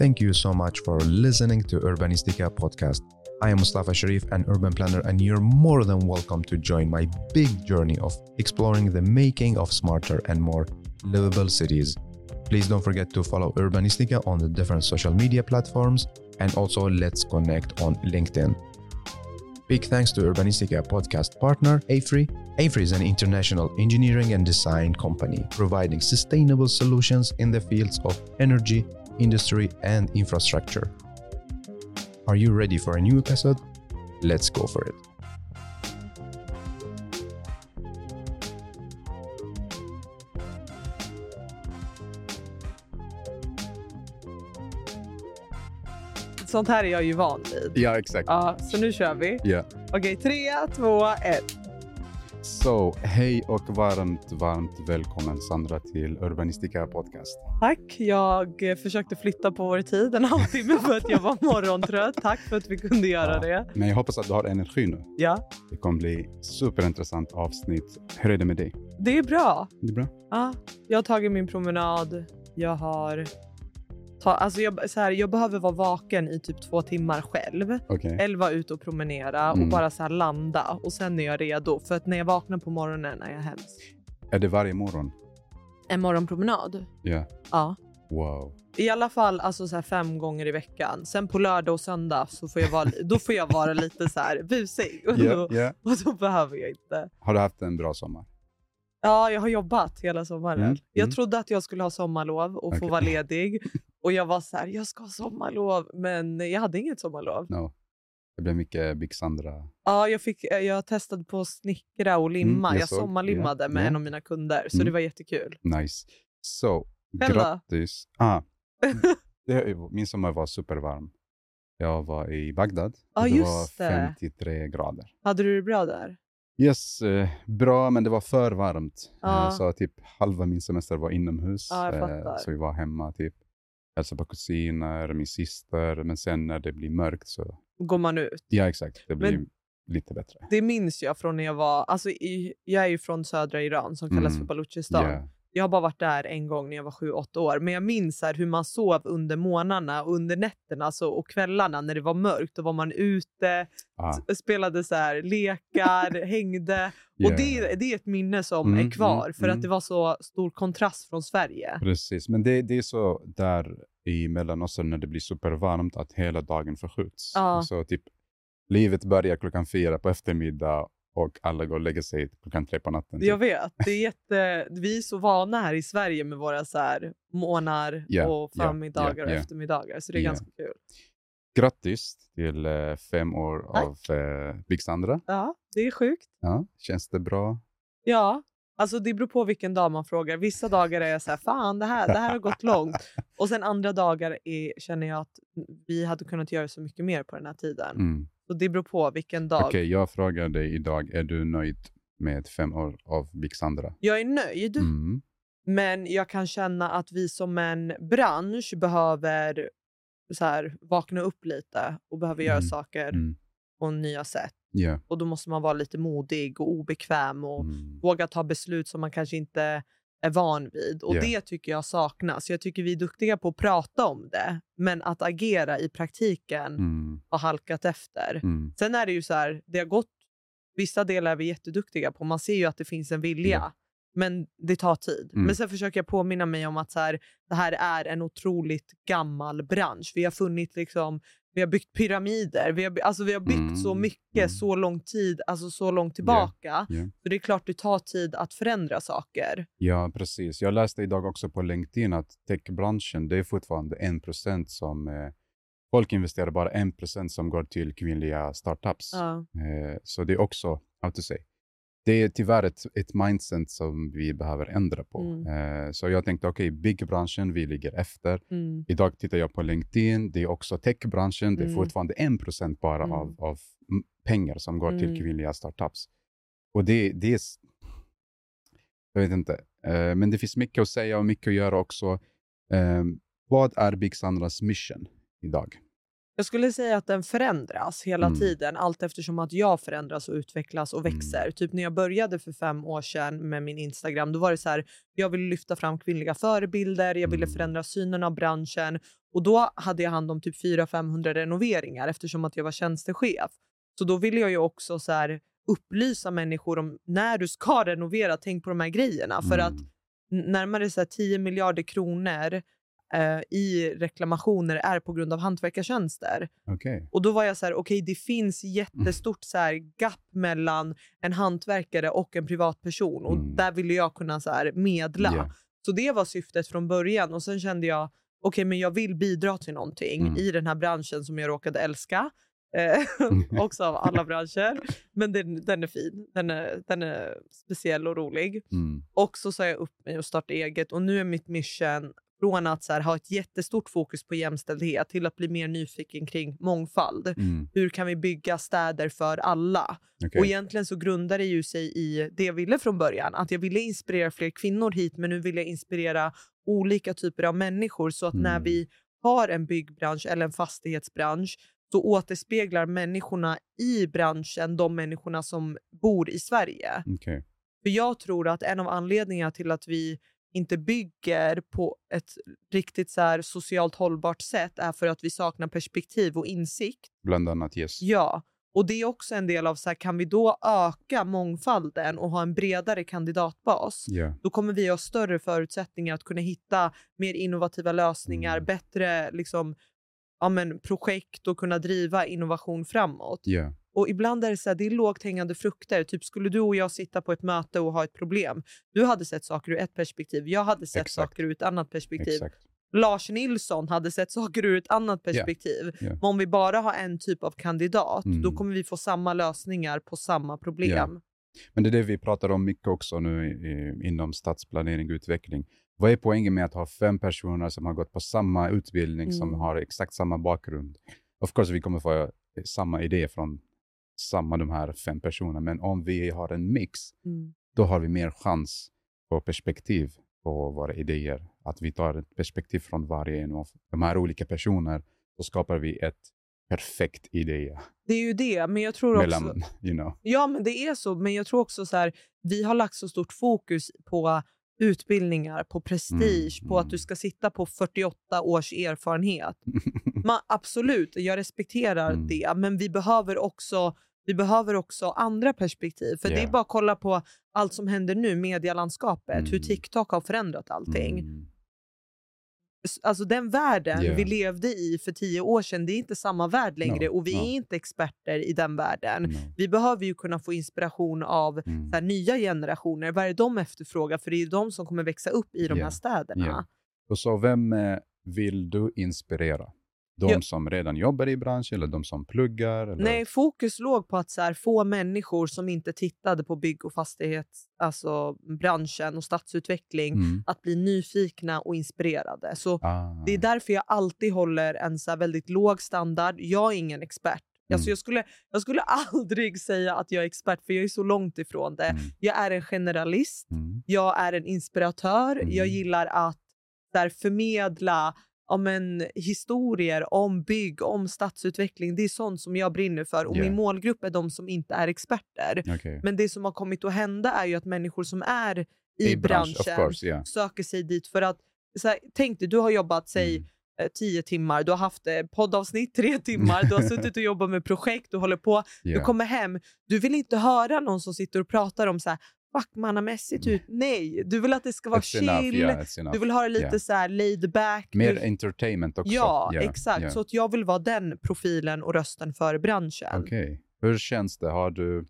Thank you so much for listening to Urbanistica podcast. I am Mustafa Sharif, an urban planner, and you're more than welcome to join my big journey of exploring the making of smarter and more livable cities. Please don't forget to follow Urbanistica on the different social media platforms and also let's connect on LinkedIn. Big thanks to Urbanistica podcast partner AFRI. AFRI is an international engineering and design company providing sustainable solutions in the fields of energy, industry, and infrastructure. Are you ready for a new episode? Let's go for it. Sånt här är jag ju van vid. Ja, exakt. Ja, så nu kör vi. Ja. Okej, tre, två, ett. Så hej och varmt, varmt välkommen Sandra till Urbanistica podcast. Tack. Jag eh, försökte flytta på vår tid en halvtimme för att jag var morgontrött. Tack för att vi kunde göra Ja. det. Men jag hoppas att du har energi nu. Ja, Det kommer bli superintressant avsnitt. Hur är det med dig? det är bra. Det är bra? Ja, jag har tagit min promenad. Jag har... Ta, alltså jag, så här, jag behöver vara vaken i typ två timmar själv. Okej. Eller vara ute och promenera och Mm. bara så här landa. Och sen är jag redo. För att när jag vaknar på morgonen är jag hemsk. Är det varje morgon? En morgonpromenad? Ja. Ja. Wow. I alla fall alltså så här fem gånger i veckan. Sen på lördag och söndag så får jag vara, då får jag vara lite så här busig. Och, då, ja. och då behöver jag inte. Har du haft en bra sommar? Ja, jag har jobbat hela sommaren. Mm, Jag mm. trodde att jag skulle ha sommarlov och få Okej. vara ledig. Och jag var så här, jag ska ha sommarlov. Men jag hade inget sommarlov. No. Det blev mycket Big Sandra. Ja, jag, fick, eh, jag testade på att snickra och limma. Mm, jag jag sommarlimmade Ja, med ja. en av mina kunder. Så Mm. det var jättekul. Nice. Så, då? grattis. Ah, min sommar var supervarm. Jag var i Bagdad. Och det just var det. 53 grader. Hade du det bra där? Yes, eh, bra, men det var för varmt. Ja. Eh, så typ halva min semester var inomhus. Ja, eh, så vi var hemma, typ hälsade på kusiner, min syster. Men sen när det blir mörkt så, Går man ut? ja exakt, det blir Men- lite bättre. Det minns jag från när jag var... Alltså i, jag är ju från södra Iran som kallas Mm. för Baluchistan. Ja, Jag har bara varit där en gång när jag var sju, åtta år. Men jag minns här hur man sov under månaderna och under nätterna alltså, och kvällarna när det var mörkt. Då var man ute, ah, spelade så här, lekar, hängde. ja, Och det, det är ett minne som Mm, är kvar mm, för mm. att det var så stor kontrast från Sverige. Precis, men det, det är så där i Mellanöstern när det blir supervarmt att hela dagen förskjuts. Ja. Så typ livet börjar klockan fyra på eftermiddag och alla går och lägger sig klockan tre på natten. Jag Typ. vet. Det är jätte, vi är så vana här i Sverige med våra så här, månar Ja, och förmiddagar ja, och ja. eftermiddagar. Så det är ganska kul. Grattis till eh, fem år Tack. av eh, Big Sandra. Ja, det är sjukt. Ja, känns det bra? Ja, alltså det beror på vilken dag man frågar. Vissa dagar är jag så här, fan det här, det här har gått långt. Och sen andra dagar är, känner jag att vi hade kunnat göra så mycket mer på den här tiden. Mm. Så det beror på vilken dag. Okej, jag frågar dig idag, är du nöjd med fem år av Big Sandra? Jag är nöjd, Mm. men jag kan känna att vi som en bransch behöver så här, vakna upp lite och behöver göra Mm. saker Mm. på nya sätt. Ja. Och då måste man vara lite modig och obekväm och Mm. våga ta beslut som man kanske inte är van vid. Och Ja. det tycker jag saknas. Jag tycker vi är duktiga på att prata om det, men att agera i praktiken Mm. har halkat efter. Mm. Sen är det ju så här, det har gått, vissa delar är vi jätteduktiga på. Man ser ju att det finns en vilja, Ja. men det tar tid. Mm. Men sen försöker jag påminna mig om att så här, det här är en otroligt gammal bransch. Vi har funnit liksom, vi har byggt pyramider, vi har, alltså vi har byggt så Mm, mycket mm. så lång tid, alltså så långt tillbaka. ja. Så det är klart det tar tid att förändra saker. Ja, precis. Jag läste idag också på LinkedIn att techbranschen, det är fortfarande 1% som eh, folk investerar bara 1% som går till kvinnliga startups. Ja. Eh, så det är också, how to say, det är tyvärr ett, ett mindset som vi behöver ändra på. Mm. Eh, så jag tänkte, okej, byggbranschen, vi ligger efter. Mm. Idag tittar jag på LinkedIn, det är också techbranschen, det är Mm. fortfarande 1% bara Mm. av, av pengar som går till Mm. kvinnliga startups. Och det, det är... Jag vet inte. Eh, men det finns mycket att säga och mycket att göra också. Eh, vad är Big Sandras mission idag? Jag skulle säga att den förändras hela Mm. tiden allt eftersom att jag förändras och utvecklas och Mm. växer. Typ när jag började för fem år sedan med min Instagram, då var det så här, jag ville lyfta fram kvinnliga förebilder, jag ville Mm. förändra synen av branschen och då hade jag hand om typ 400-500 renoveringar eftersom att jag var tjänstechef. Så då ville jag ju också så här, upplysa människor om när du ska renovera, tänk på de här grejerna. För att Mm. närmare så här 10 miljarder kronor eh, i reklamationer är på grund av hantverkartjänster. Okej. Och då var jag så här, okej det finns jättestort så här gap mellan en hantverkare och en privatperson och Mm. där ville jag kunna så här medla. Ja. Så det var syftet från början och sen kände jag, okej men jag vill bidra till någonting Mm. i den här branschen som jag råkade älska. Eh, också av alla branscher. Men den, den är fin. Den är, den är speciell och rolig. Mm. Och så sa jag upp mig och startade eget och nu är mitt mission från att så här, ha ett jättestort fokus på jämställdhet till att bli mer nyfiken kring mångfald. Mm. Hur kan vi bygga städer för alla? Okej. Och egentligen så grundar det ju sig i det jag ville från början. Att jag ville inspirera fler kvinnor hit men nu vill jag inspirera olika typer av människor så att när Mm. vi har en byggbransch eller en fastighetsbransch så återspeglar människorna i branschen de människorna som bor i Sverige. Okej. För jag tror att en av anledningarna till att vi inte bygger på ett riktigt så här socialt hållbart sätt är för att vi saknar perspektiv och insikt. Bland annat yes. Ja, och det är också en del av så här, kan vi då öka mångfalden och ha en bredare kandidatbas? Ja. Då kommer vi ha större förutsättningar att kunna hitta mer innovativa lösningar, Mm. bättre liksom, ja, men, projekt och kunna driva innovation framåt. Ja. Och ibland är det så här, det är lågt hängande frukter. Typ skulle du och jag sitta på ett möte och ha ett problem. Du hade sett saker ur ett perspektiv. Jag hade sett Exakt. saker ur ett annat perspektiv. Exakt. Lars Nilsson hade sett saker ur ett annat perspektiv. Ja. Men om vi bara har en typ av kandidat, Mm. då kommer vi få samma lösningar på samma problem. Men det är det vi pratar om mycket också nu i, inom stadsplanering och utveckling. Vad är poängen med att ha fem personer som har gått på samma utbildning, som Mm. har exakt samma bakgrund? Of course, vi kommer få eh, samma idé från samma de här fem personerna, men om vi har en mix, Mm. då har vi mer chans på perspektiv på våra idéer. Att vi tar ett perspektiv från varje en av de här olika personerna, så skapar vi ett perfekt idé. Det är ju det, men jag tror också... Mellan, you know. Ja, men det är så. Men jag tror också så här, vi har lagt så stort fokus på utbildningar, på prestige, Mm, på att mm. du ska sitta på 48 års erfarenhet. Man, absolut, jag respekterar Mm. det, men vi behöver också vi behöver också andra perspektiv. För det är bara att kolla på allt som händer nu, medielandskapet, hur Mm. TikTok har förändrat allting. Mm. Alltså den världen Ja. vi levde i för tio år sedan, det är inte samma värld längre No, och vi no. är inte experter i den världen. No. Vi behöver ju kunna få inspiration av Mm. så här, nya generationer. Vad är det de efterfrågar? För det är de som kommer växa upp i de Ja, här städerna. Och så vem eh, vill du inspirera? De Ja. som redan jobbar i branschen eller de som pluggar? Eller? Nej, fokus låg på att så här, få människor som inte tittade på bygg och fastighets, alltså branschen och stadsutveckling Mm. att bli nyfikna och inspirerade. Så Ah. det är därför jag alltid håller en så här väldigt låg standard. Jag är ingen expert. Alltså Mm. jag, skulle, jag skulle aldrig säga att jag är expert, för jag är så långt ifrån det. Mm. Jag är en generalist. Mm. Jag är en inspiratör. Mm. Jag gillar att där, förmedla ja, men, historier om bygg, om stadsutveckling. Det är sånt som jag brinner för. Och Yeah. min målgrupp är de som inte är experter. Okej. Men det som har kommit att hända är ju att människor som är i, I bransch, branschen course, yeah. söker sig dit för att så här, tänk dig, du har jobbat säg Mm. eh, tio timmar, du har haft eh, poddavsnitt tre timmar, du har suttit och jobbat med projekt, du håller på, du Yeah. kommer hem, du vill inte höra någon som sitter och pratar om så här fackmannamässigt ut. Nej, du vill att det ska vara It's enough, chill, yeah, enough. du vill ha det lite Yeah. så här laid back. Mer du, entertainment också. ja, Yeah, exakt. yeah. Så att jag vill vara den profilen och rösten för branschen. Okej. Hur känns det? Har du,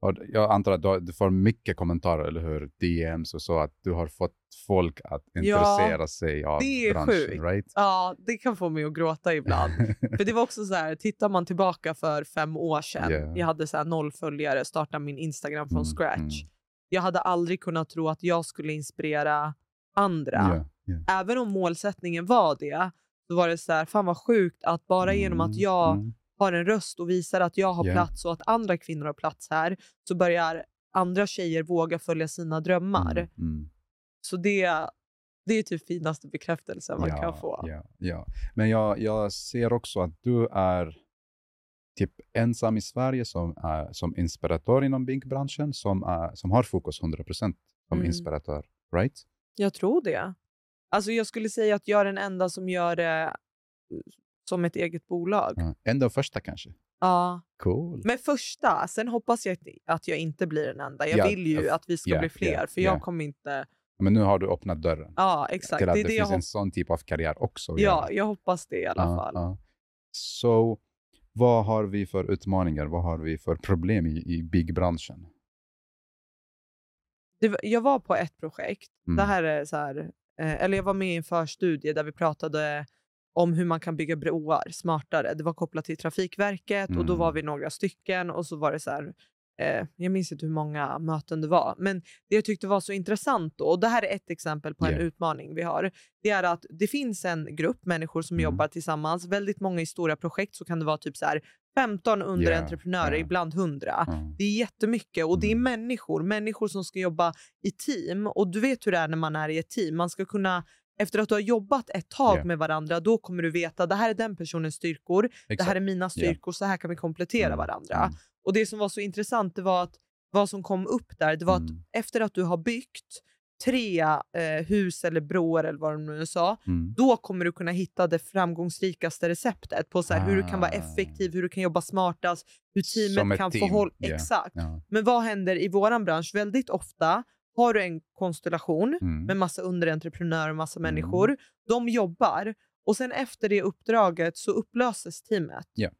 har, jag antar att du, har- du får mycket kommentarer, eller hur? DMs och så, att du har fått folk att intressera sig av det är branschen, sjukt. right? Ja, det kan få mig att gråta ibland. För det var också så här, tittar man tillbaka för fem år sedan, Yeah. jag hade så här noll följare, startade min Instagram från Mm, scratch. mm. Jag hade aldrig kunnat tro att jag skulle inspirera andra. Yeah, yeah. Även om målsättningen var det, så var det så här, fan vad sjukt att bara genom att Mm, jag mm. har en röst och visar att jag har Yeah. plats och att andra kvinnor har plats här, så börjar andra tjejer våga följa sina drömmar. Mm, mm. Så det, Det är typ finaste bekräftelsen man ja, kan få. Ja, ja. Men jag, jag ser också att du är typ ensam i Sverige som, är, som inspiratör inom byggbranschen, som, som har fokus 100% som Mm. inspiratör. Right? Jag tror det. Alltså jag skulle säga att jag är den enda som gör det eh, som ett eget bolag. Ja. Enda första kanske? Ja. Cool. Men första, sen hoppas jag att jag inte blir den enda. Jag Ja, vill ju att vi ska ja, bli fler, för jag ja. kommer inte... Men nu har du öppnat dörren Ja, exakt. till att Det det, det finns en sån typ av karriär också. Ja, jag hoppas det i alla fall. Så vad har vi för utmaningar? Vad har vi för problem i, i byggbranschen? Jag var på ett projekt. Mm. Det här är så här, eh, eller jag var med i en förstudie där vi pratade om hur man kan bygga broar smartare. Det var kopplat till Trafikverket och då var Mm. vi några stycken och så var det så här, eh, jag minns inte hur många möten det var, men det jag tyckte var så intressant då, och det här är ett exempel på en Yeah. utmaning vi har, det är att det finns en grupp människor som Mm. jobbar tillsammans. Väldigt många i stora projekt så kan det vara typ så här 15 underentreprenörer, yeah. ibland 100. Ja. Det är jättemycket och det är Mm. människor, människor som ska jobba i team. Och du vet hur det är när man är i ett team. Man ska kunna, efter att du har jobbat ett tag Ja. med varandra, då kommer du veta det här är den personens styrkor, det här Exakt. är mina styrkor, så här kan vi komplettera Mm, varandra. mm. Och det som var så intressant, det var att vad som kom upp där, det var att Mm. efter att du har byggt tre eh, hus eller broar eller vad de nu sa, Mm. då kommer du kunna hitta det framgångsrikaste receptet på så här, hur du kan vara Ah. effektiv, hur du kan jobba smartast, hur teamet kan team, få håll. ja. Exakt. Ja. Men vad händer i våran bransch? Väldigt ofta har du en konstellation Mm. med massa underentreprenörer och massa Mm. människor. De jobbar och sen efter det uppdraget så upplöses teamet. Ja.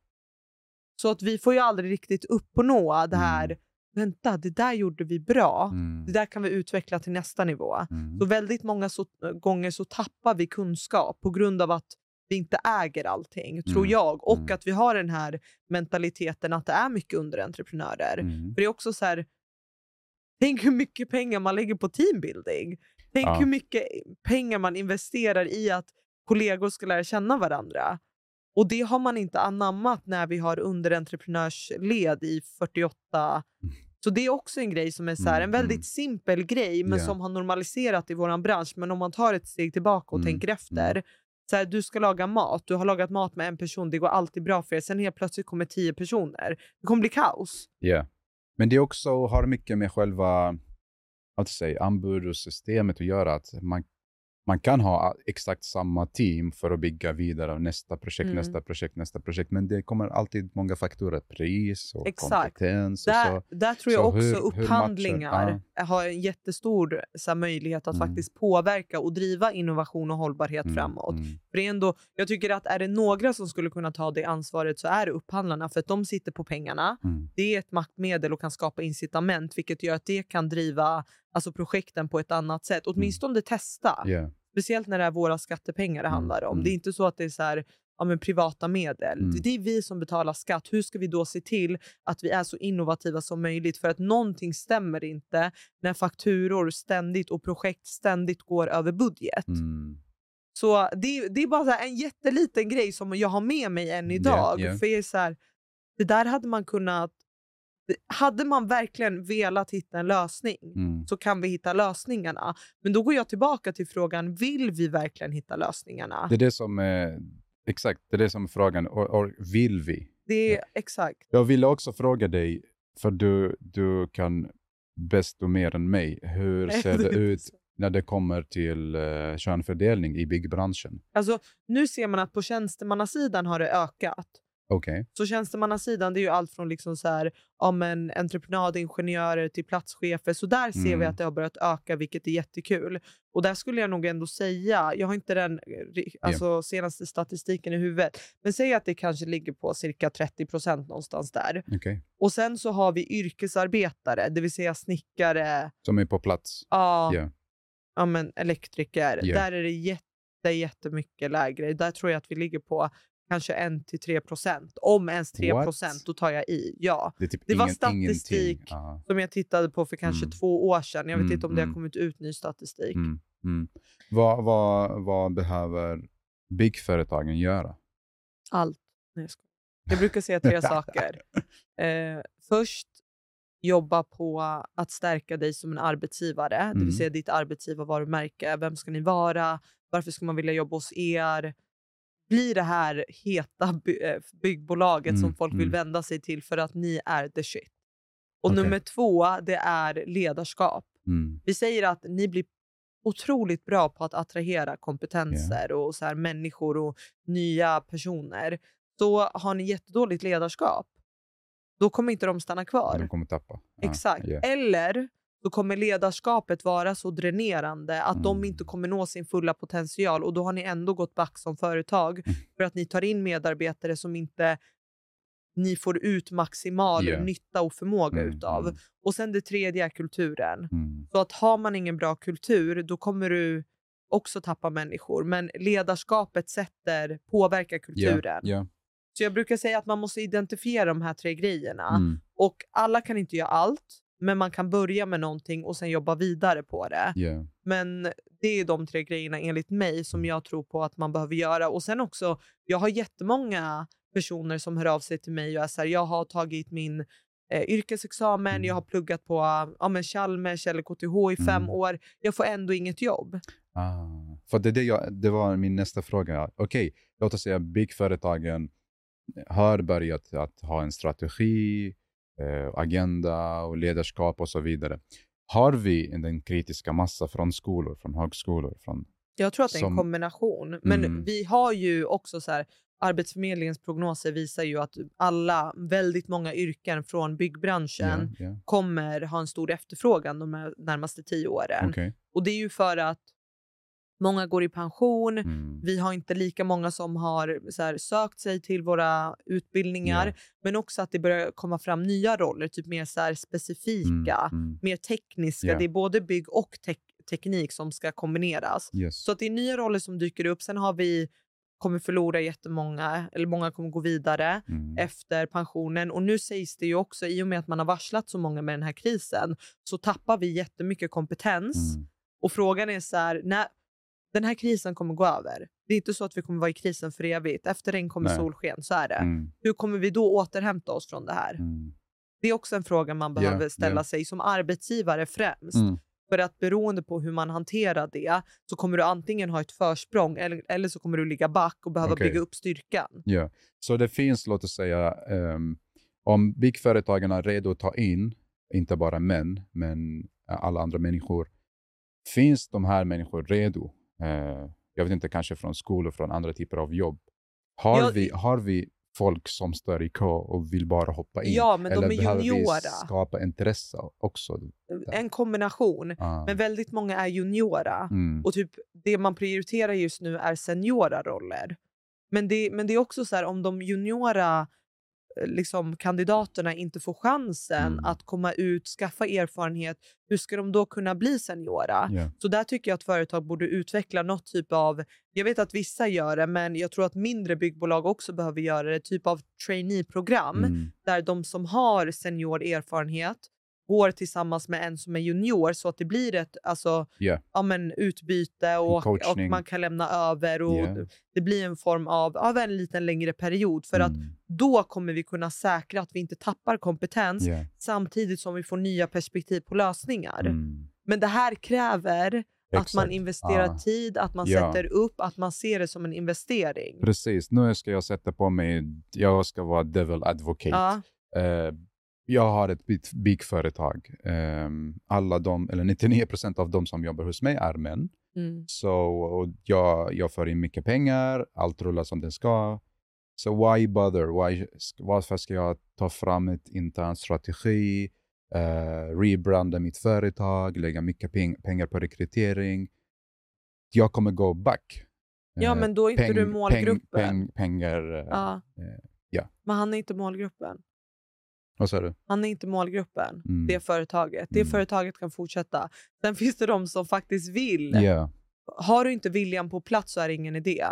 Så att vi får ju aldrig riktigt uppnå det här, Mm. vänta, det där gjorde vi bra. Mm. Det där kan vi utveckla till nästa nivå. Mm. Så väldigt många så, gånger så tappar vi kunskap på grund av att vi inte äger allting, tror Mm. jag. Och Mm. att vi har den här mentaliteten att det är mycket underentreprenörer. Mm. För det är också så här, tänk hur mycket pengar man lägger på teambuilding. Tänk Ja. hur mycket pengar man investerar i att kollegor ska lära känna varandra. Och det har man inte anammat när vi har underentreprenörsled i 48. Mm. Så det är också en grej som är så här, en Mm, väldigt mm. simpel grej men Ja. som har normaliserat i vår bransch. Men om man tar ett steg tillbaka och Mm, tänker efter. Så här, du ska laga mat, du har lagat mat med en person, det går alltid bra för er. Sen helt plötsligt kommer tio personer. Det kommer bli kaos. Ja. Men det också har mycket med själva säga, anbud och systemet att göra. Att man, man kan ha exakt samma team för att bygga vidare nästa projekt, Mm. nästa projekt, nästa projekt. Men det kommer alltid många faktorer. Pris och Exakt. kompetens. Och Där, så. där tror jag så också hur- hur upphandlingar matchar- har en jättestor så här, möjlighet att Mm. faktiskt påverka och driva innovation och hållbarhet Mm, framåt. mm. För ändå, jag tycker att är det några som skulle kunna ta det ansvaret så är det upphandlarna för att de sitter på pengarna. Mm. Det är ett maktmedel och kan skapa incitament vilket gör att det kan driva alltså, projekten på ett annat sätt. Åtminstone testa. Ja. Speciellt när det är våra skattepengar det Mm, handlar om. mm. Det är inte så att det är så här, ja, men privata medel. Mm. Det, är vi som betalar skatt. Hur ska vi då se till att vi är så innovativa som möjligt? För att någonting stämmer inte när fakturor ständigt och projekt ständigt går över budget. Mm. Så det, det är bara en jätteliten grej som jag har med mig än idag. ja. För jag är så här, det där hade man kunnat... Hade man verkligen velat hitta en lösning Mm. så kan vi hitta lösningarna. Men då går jag tillbaka till frågan, vill vi verkligen hitta lösningarna? Det är det som är, exakt, det är det som är frågan. Och, och vill vi? Det är exakt. Jag ville också fråga dig, för du, du kan bäst och mer än mig, hur ser det ut när det kommer till uh, könfördelning i byggbranschen? Alltså, nu ser man att på tjänstemannasidan har det ökat. Okej. Så tjänstemannasidan det är ju allt från liksom så här, ja, men entreprenadingenjörer till platschefer. Så där ser vi Mm. att det har börjat öka, vilket är jättekul. Och där skulle jag nog ändå säga, jag har inte den eh, alltså, senaste statistiken i huvudet, men säg att det kanske ligger på cirka 30 procent någonstans där. Okej. Och sen så har vi yrkesarbetare, det vill säga snickare, Som är på plats? ja, Ja. ja, men elektriker. Ja. Där är det jätte, jättemycket lägre. Där tror jag att vi ligger på kanske 1-3 procent. Om ens 3 What? procent, då tar jag i. Ja. Det, typ Det var ingen, statistik. Ja. Som jag tittade på för kanske Mm. två år sedan. Jag vet Mm, inte om det har mm. kommit ut ny statistik. Mm. Mm. Vad, vad, vad behöver byggföretagen göra? Allt. Nej, jag, skojar. jag brukar säga tre saker. Eh, först, jobba på att stärka dig som en arbetsgivare, det Mm. vill säga ditt arbetsgivarvarumärke. Vem ska ni vara? Varför ska man vilja jobba hos er? Bli det här heta by- eh, byggbolaget Mm, som folk vill mm. vända sig till för att ni är the shit. Och Okej. nummer två, det är ledarskap. Mm. Vi säger att ni blir otroligt bra på att attrahera kompetenser och så här människor och nya personer. Så har ni jättedåligt ledarskap, då kommer inte de stanna kvar. De kommer tappa. Exakt. ja. Eller så kommer ledarskapet vara så dränerande att de Mm. inte kommer nå sin fulla potential och då har ni ändå gått back som företag Mm. för att ni tar in medarbetare som inte ni får ut maximal Ja. nytta och förmåga Mm, utav. mm. Och sen det tredje är kulturen. Mm. Så att har man ingen bra kultur, då kommer du också tappa människor. Men ledarskapet sätter, påverkar kulturen. Ja, Så jag brukar säga att man måste identifiera de här tre grejerna. Mm. Och alla kan inte göra allt, men man kan börja med någonting och sen jobba vidare på det. Ja. Men det är de tre grejerna enligt mig som jag tror på att man behöver göra. Och sen också, jag har jättemånga personer som hör av sig till mig och är så här, jag har tagit min eh, yrkesexamen, Mm. jag har pluggat på ja, men Chalmers eller KTH i fem Mm. år, jag får ändå inget jobb. Ah, för det, är det, jag, det var min nästa fråga. Okej, låt oss säga byggföretagen har börjat att ha en strategi, eh, agenda och ledarskap och så vidare. Har vi den kritiska massa från skolor, från högskolor? Från, Jag tror att det är en Som- kombination. Men Mm. vi har ju också så här, Arbetsförmedlingens prognoser visar ju att alla, väldigt många yrken från byggbranschen Ja, ja. kommer ha en stor efterfrågan de närmaste tio åren. Okej. Och det är ju för att många går i pension, Mm. vi har inte lika många som har här, sökt sig till våra utbildningar, Ja. men också att det börjar komma fram nya roller, typ mer så här, specifika, Mm, mm. mer tekniska. Ja. Det är både bygg och tek- teknik som ska kombineras. Yes. Så att det är nya roller som dyker upp. Sen har vi kommer förlora jättemånga, eller många kommer gå vidare Mm. efter pensionen. Och nu sägs det ju också, i och med att man har varslat så många med den här krisen, så tappar vi jättemycket kompetens. Mm. Och frågan är så här, när den här krisen kommer gå över. Det är inte så att vi kommer vara i krisen för evigt. Efter regn kommer Nej. solsken, så är det. Mm. Hur kommer vi då återhämta oss från det här? Mm. Det är också en fråga man behöver ställa ja. sig som arbetsgivare främst. Mm. För att beroende på hur man hanterar det så kommer du antingen ha ett försprång eller, eller så kommer du ligga back och behöva Okej. bygga upp styrkan. Ja, så det finns, låt oss säga, ehm, om byggföretagen är redo att ta in, inte bara män, men alla andra människor, finns de här människor redo? Eh, jag vet inte, kanske från skolor, från andra typer av jobb. Har, Ja, vi, har vi folk som står i kö och vill bara hoppa in? Ja, men Eller de är juniora. vi skapa intresse också? En kombination. Ah. Men väldigt många är juniora. mm. Och typ det man prioriterar just nu är seniora roller. Men det, men det är också så här, om de juniora eh, liksom, kandidaterna inte får chansen Mm. att komma ut, skaffa erfarenhet, hur ska de då kunna bli seniora? Ja. Så där tycker jag att företag borde utveckla något typ av, jag vet att vissa gör det, men jag tror att mindre byggbolag också behöver göra det, typ av trainee-program Mm. där de som har senior erfarenhet går tillsammans med en som är junior så att det blir ett alltså, Ja. ja, men, utbyte och, och man kan lämna över och Ja. det- blir en form av, av en liten längre period för att Mm. då kommer vi kunna säkra att vi inte tappar kompetens Ja. samtidigt som vi får nya perspektiv på lösningar. Mm. Men det här kräver att man Exakt. investerar Ah. tid, att man Ja. sätter upp, att man ser det som en investering. Precis, nu ska jag sätta på mig, jag ska vara devil advocate. Ja, Eh, jag har ett big- byggföretag. Eh, alla de, eller 99% av de som jobbar hos mig är män. mm. Så och jag, jag får in mycket pengar, allt rullar som det ska. Så why bother? Why, varför ska jag ta fram ett intern strategi, eh, rebranda mitt företag, lägga mycket peng- pengar på rekrytering? Jag kommer gå back. ja, Eh, men då är inte du peng- målgruppen. Peng, peng, pengar, eh, ja. Men han är inte målgruppen. Vad sa du? Han är inte målgruppen, Mm. det företaget. Det Mm. företaget kan fortsätta. Sen finns det de som faktiskt vill. Ja, Har du inte viljan på plats så är det ingen idé.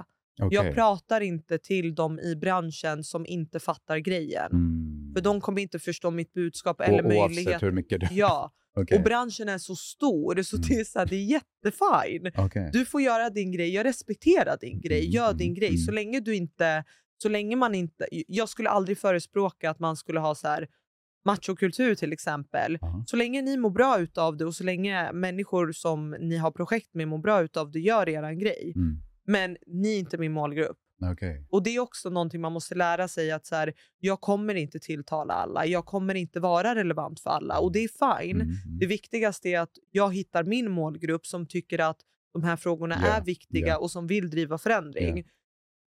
okej. Jag pratar inte till dem i branschen som inte fattar grejen. Mm. För de kommer inte förstå mitt budskap eller Oavsett möjlighet. hur mycket det... Ja, Okej. och branschen är så stor så Mm. det är, så här, det är jättefine. Okej. Du får göra din grej, jag respekterar din grej, Mm, gör din grej. mm. Så länge du inte, så länge man inte, jag skulle aldrig förespråka att man skulle ha så här, machokultur till exempel. Aha. Så länge ni mår bra utav det och så länge människor som ni har projekt med mår bra utav det, gör eran grej. Mm. Men ni är inte min målgrupp. Okej. Och det är också någonting man måste lära sig att så här, jag kommer inte tilltala alla. Jag kommer inte vara relevant för alla och det är fine. Mm, mm. Det viktigaste är att jag hittar min målgrupp som tycker att de här frågorna Ja, är viktiga ja. och som vill driva förändring. Ja.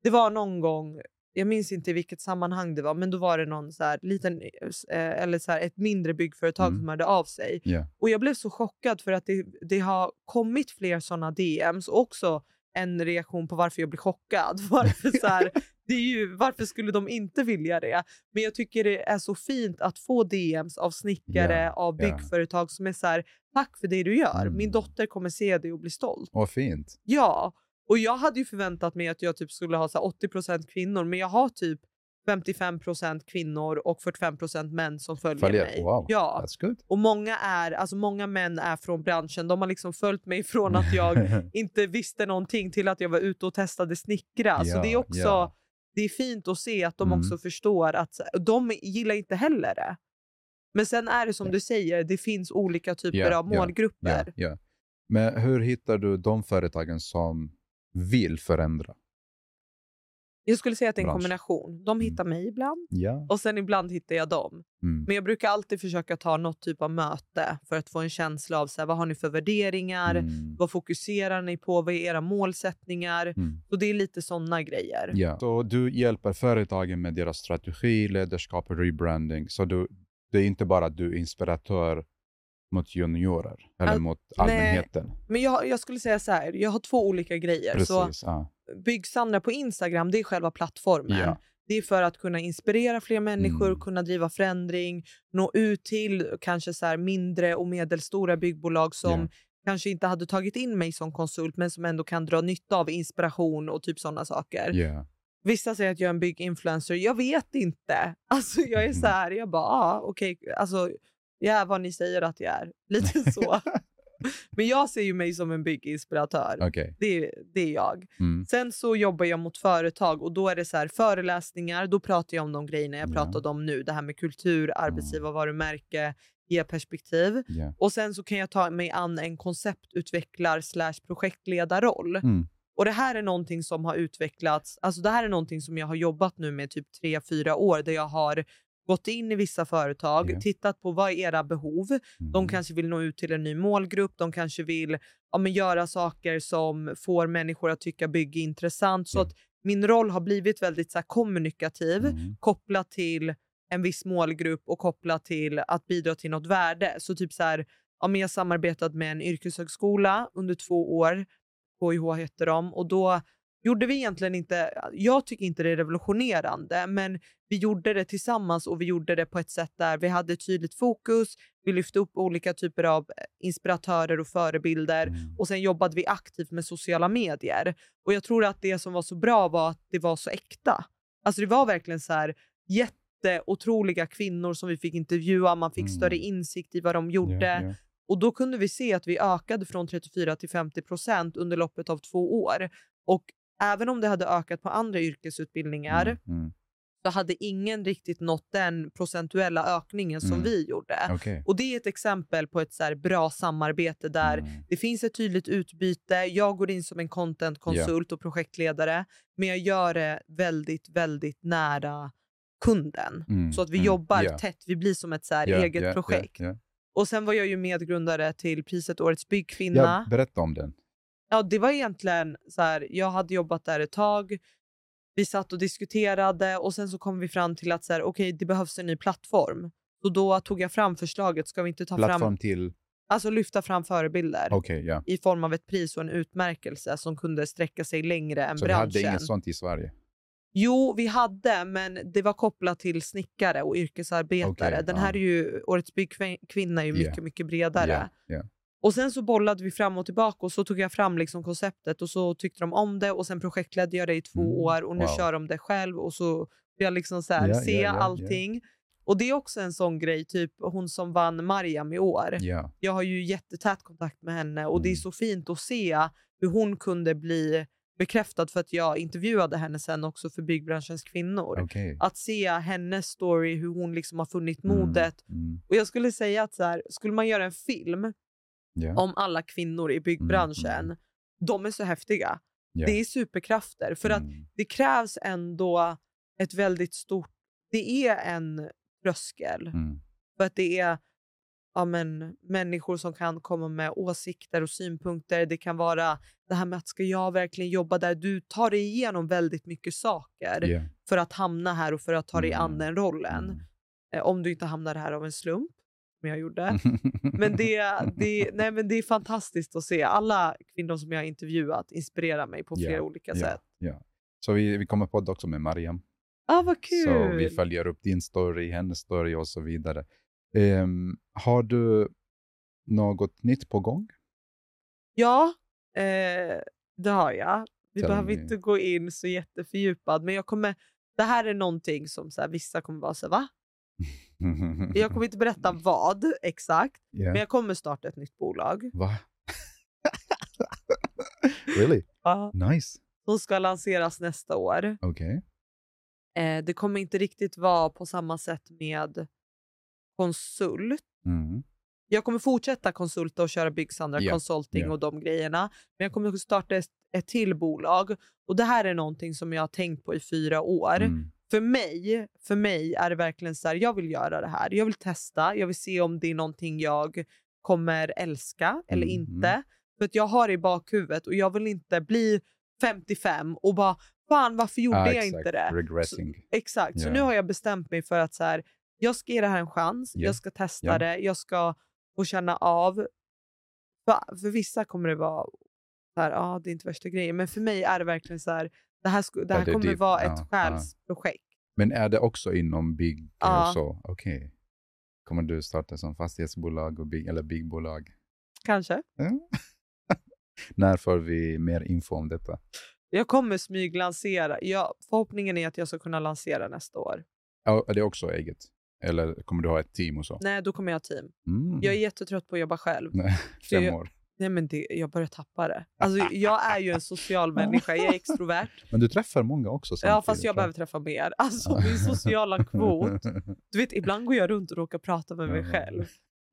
Det var någon gång, jag minns inte i vilket sammanhang det var, men då var det någon så liten, eh, eller så ett mindre byggföretag Mm. som hörde av sig. Ja. Och jag blev så chockad för att det, det har kommit fler såna DMs och också en reaktion på varför jag blir chockad. Varför, så här, det är ju, varför skulle de inte vilja det? Men jag tycker det är så fint att få DMs av snickare, Ja, av byggföretag som är så här, tack för det du gör. Mm. Min dotter kommer se det och bli stolt. Vad fint. Ja, och jag hade ju förväntat mig att jag typ skulle ha så här 80% kvinnor, men jag har typ 55% kvinnor och 45% män som följer Följer. mig. Wow. Ja. Och många, är, alltså många män är från branschen. De har liksom följt mig från att jag inte visste någonting till att jag var ute och testade snickra. så Ja, det är också ja. det är fint att se att de Mm. också förstår att så- de gillar inte heller det. Men sen är det som du säger, det finns olika typer Ja, av målgrupper. Ja, ja. Men hur hittar du de företagen som vill förändra? Jag skulle säga att det är en kombination. De hittar mig ibland Ja. och sen ibland hittar jag dem. Mm. Men jag brukar alltid försöka ta något typ av möte för att få en känsla av så här, vad har ni för värderingar, Mm. vad fokuserar ni på, vad är era målsättningar? Mm. Så det är lite sådana grejer. Ja. Så du hjälper företagen med deras strategi, ledarskap och rebranding. Så du, det är inte bara att du är inspiratör mot juniorer eller Al- mot nej. allmänheten. Men jag, jag skulle säga så här, jag har två olika grejer. Så Precis. ja. Byggsandra på Instagram, det är själva plattformen. Ja. Det är för att kunna inspirera fler människor, Mm. kunna driva förändring, nå ut till kanske så mindre och medelstora byggbolag som Ja. kanske inte hade tagit in mig som konsult men som ändå kan dra nytta av inspiration och typ sådana saker. Vissa säger att jag är en bygginfluencer. Jag vet inte. Alltså jag är så Mm. här, jag bara, ah, okej, alltså jag är vad ni säger att jag är. Lite så. Men jag ser ju mig som en bygginspiratör. Okej. Det, är- det är jag. Mm. Sen så jobbar jag mot företag och då är det så här föreläsningar. Då pratar jag om de grejerna jag Ja. pratade om nu. Det här med kultur, arbetsgivarvarumärke, ge perspektiv. Ja. Och sen så kan jag ta mig an en konceptutvecklar slash projektledarroll. Mm. Och det här är någonting som har utvecklats, alltså det här är någonting som jag har jobbat nu med typ tre fyra år där jag har gått in i vissa företag, Ja. tittat på vad är era behov. De Mm. kanske vill nå ut till en ny målgrupp, de kanske vill ja, men göra saker som får människor att tycka bygge är intressant. Så Ja. att min roll har blivit väldigt så här, kommunikativ, Mm. kopplat till en viss målgrupp och kopplat till att bidra till något värde. Så typ så här, ja, men jag samarbetat med en yrkeshögskola under två år. KIH heter de. Och då gjorde vi egentligen inte, jag tycker inte det är revolutionerande, men vi gjorde det tillsammans och vi gjorde det på ett sätt där vi hade tydligt fokus. Vi lyfte upp olika typer av eh, inspiratörer och förebilder Mm. och sen jobbade vi aktivt med sociala medier. Och jag tror att det som var så bra var att det var så äkta. Alltså det var verkligen så här jätteotroliga kvinnor som vi fick intervjua, man fick Mm. större insikt i vad de gjorde. Ja, ja. Och då kunde vi se att vi ökade från 34 till 50 procent under loppet av två år. Och även om det hade ökat på andra yrkesutbildningar Mm. Mm. så hade ingen riktigt nått den procentuella ökningen som Mm. vi gjorde. Okej. Och det är ett exempel på ett så bra samarbete där Mm. det finns ett tydligt utbyte. Jag går in som en content-konsult och projektledare, men jag gör det väldigt, väldigt nära kunden. Mm. Så att vi Mm. jobbar Ja. tätt. Vi blir som ett så Ja, eget projekt. Och sen var jag ju medgrundare till priset Årets byggkvinna. Ja, berätta om den. Ja, det var egentligen så här, jag hade jobbat där ett tag. Vi satt och diskuterade och sen så kom vi fram till att så här, okej, det behövs en ny plattform. Så då tog jag fram förslaget, ska vi inte ta Plattform fram, till... alltså lyfta fram förebilder Okej, ja. i form av ett pris och en utmärkelse som kunde sträcka sig längre än Så vi branschen. hade inget sånt i Sverige? Jo, vi hade, men det var kopplat till snickare och yrkesarbetare. Okej, Den här är ju, Årets byggkvinna är ju mycket, mycket bredare. Ja. Och sen så bollade vi fram och tillbaka och så tog jag fram liksom konceptet och så tyckte de om det och sen projektledde jag det i två Mm, år och nu wow. kör de det själv och så jag liksom så här, Ja, se ja, ja, ja. allting. Och det är också en sån grej, typ hon som vann Mariam i år. Ja. Jag har ju jättetät kontakt med henne och det är Mm. så fint att se hur hon kunde bli bekräftad för att jag intervjuade henne sen också för byggbranschens kvinnor. Okej. Att se hennes story, hur hon liksom har funnit Mm, modet. Mm. Och jag skulle säga att så här, skulle man göra en film Ja. om alla kvinnor i byggbranschen, mm. de är så häftiga. ja. Det är superkrafter. För att Mm. det krävs ändå ett väldigt stort... Det är en tröskel. Mm. För att det är ja, men, människor som kan komma med åsikter och synpunkter. Det kan vara det här med att ska jag verkligen jobba där? Du tar dig igenom väldigt mycket saker Ja. för att hamna här och för att ta dig an Mm. den rollen. Mm. Eh, om du inte hamnar här av en slump, som jag gjorde. Men det, det, nej, men det är fantastiskt att se. Alla kvinnor som jag har intervjuat inspirerar mig på flera Ja, olika ja, sätt. ja. Så vi, vi kommer podda också med Mariam. Ah, vad kul! Så vi följer upp din story, hennes story och så vidare. Ehm, har du något nytt på gång? Ja, eh, det har jag. Vi Tell behöver me. inte gå in så jättefördjupad, men jag kommer, det här är någonting som så här, vissa kommer vara så här, va? Jag kommer inte berätta vad exakt, Ja. men jag kommer starta ett nytt bolag. Va? really? Ja. Nice. Som ska lanseras nästa år. Okej. Eh, det kommer inte riktigt vara på samma sätt med konsult. Mm. Jag kommer fortsätta konsulta och köra Byggsandra Ja, Consulting ja. och de grejerna. Men jag kommer starta ett, ett till bolag. Och det här är någonting som jag har tänkt på i fyra år. Mm. För mig, för mig är det verkligen så här, jag vill göra det här. Jag vill testa, jag vill se om det är någonting jag kommer älska eller Mm, inte. För att jag har det i bakhuvudet och jag vill inte bli 55 och bara fan varför gjorde Ah, jag inte det? Regressing. Exakt, så Ja. nu har jag bestämt mig för att så här, jag ska ge det här en chans, Ja. jag ska testa Ja. det, jag ska få känna av. För, för vissa kommer det vara så här, ah, det är inte värsta grejen, men för mig är det verkligen så här, det här, det här det är kommer deep. vara ett ja. själsprojekt. Men är det också inom bygg Ja. och så? Okej. Kommer du starta som fastighetsbolag och bygg, eller byggbolag? Kanske. Ja. När får vi mer info om detta? Jag kommer smyglansera. Jag, förhoppningen är att jag ska kunna lansera nästa år. Ja, Är det också eget? Eller kommer du ha ett team och så? Nej, då kommer jag ha team. Mm. Jag är jättetrött på att jobba själv. Nej, Fem år. Nej, men det, jag börjar tappa det. Alltså, jag är ju en social människa, jag är extrovert. Men du träffar många också Ja, fast jag behöver träffa mer. Alltså min sociala kvot. Du vet, ibland går jag runt och råkar prata med mig själv.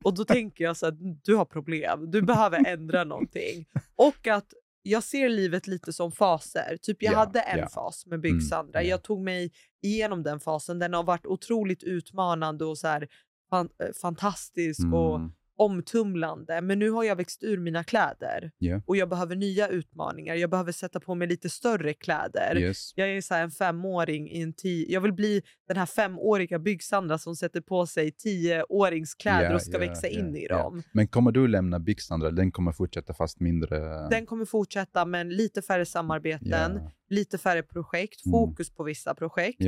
Och då tänker jag så att du har problem, du behöver ändra någonting. Och att jag ser livet lite som faser. Typ jag Ja, hade en ja. fas med Byggsandra. Mm, ja. Jag tog mig igenom den fasen. Den har varit otroligt utmanande och så här, fan, eh, fantastisk och Mm. Omtumlande. Men nu har jag växt ur mina kläder Ja. och jag behöver nya utmaningar. Jag behöver sätta på mig lite större kläder. Yes. Jag är så en femåring i en tio... Jag vill bli den här femåriga byggsandra som sätter på sig tioåringskläder Ja, och ska ja, växa in i dem. Men kommer du lämna Byggstandard? Den kommer fortsätta fast mindre? Den kommer fortsätta men lite färre samarbeten, lite färre projekt, Mm. fokus på vissa projekt.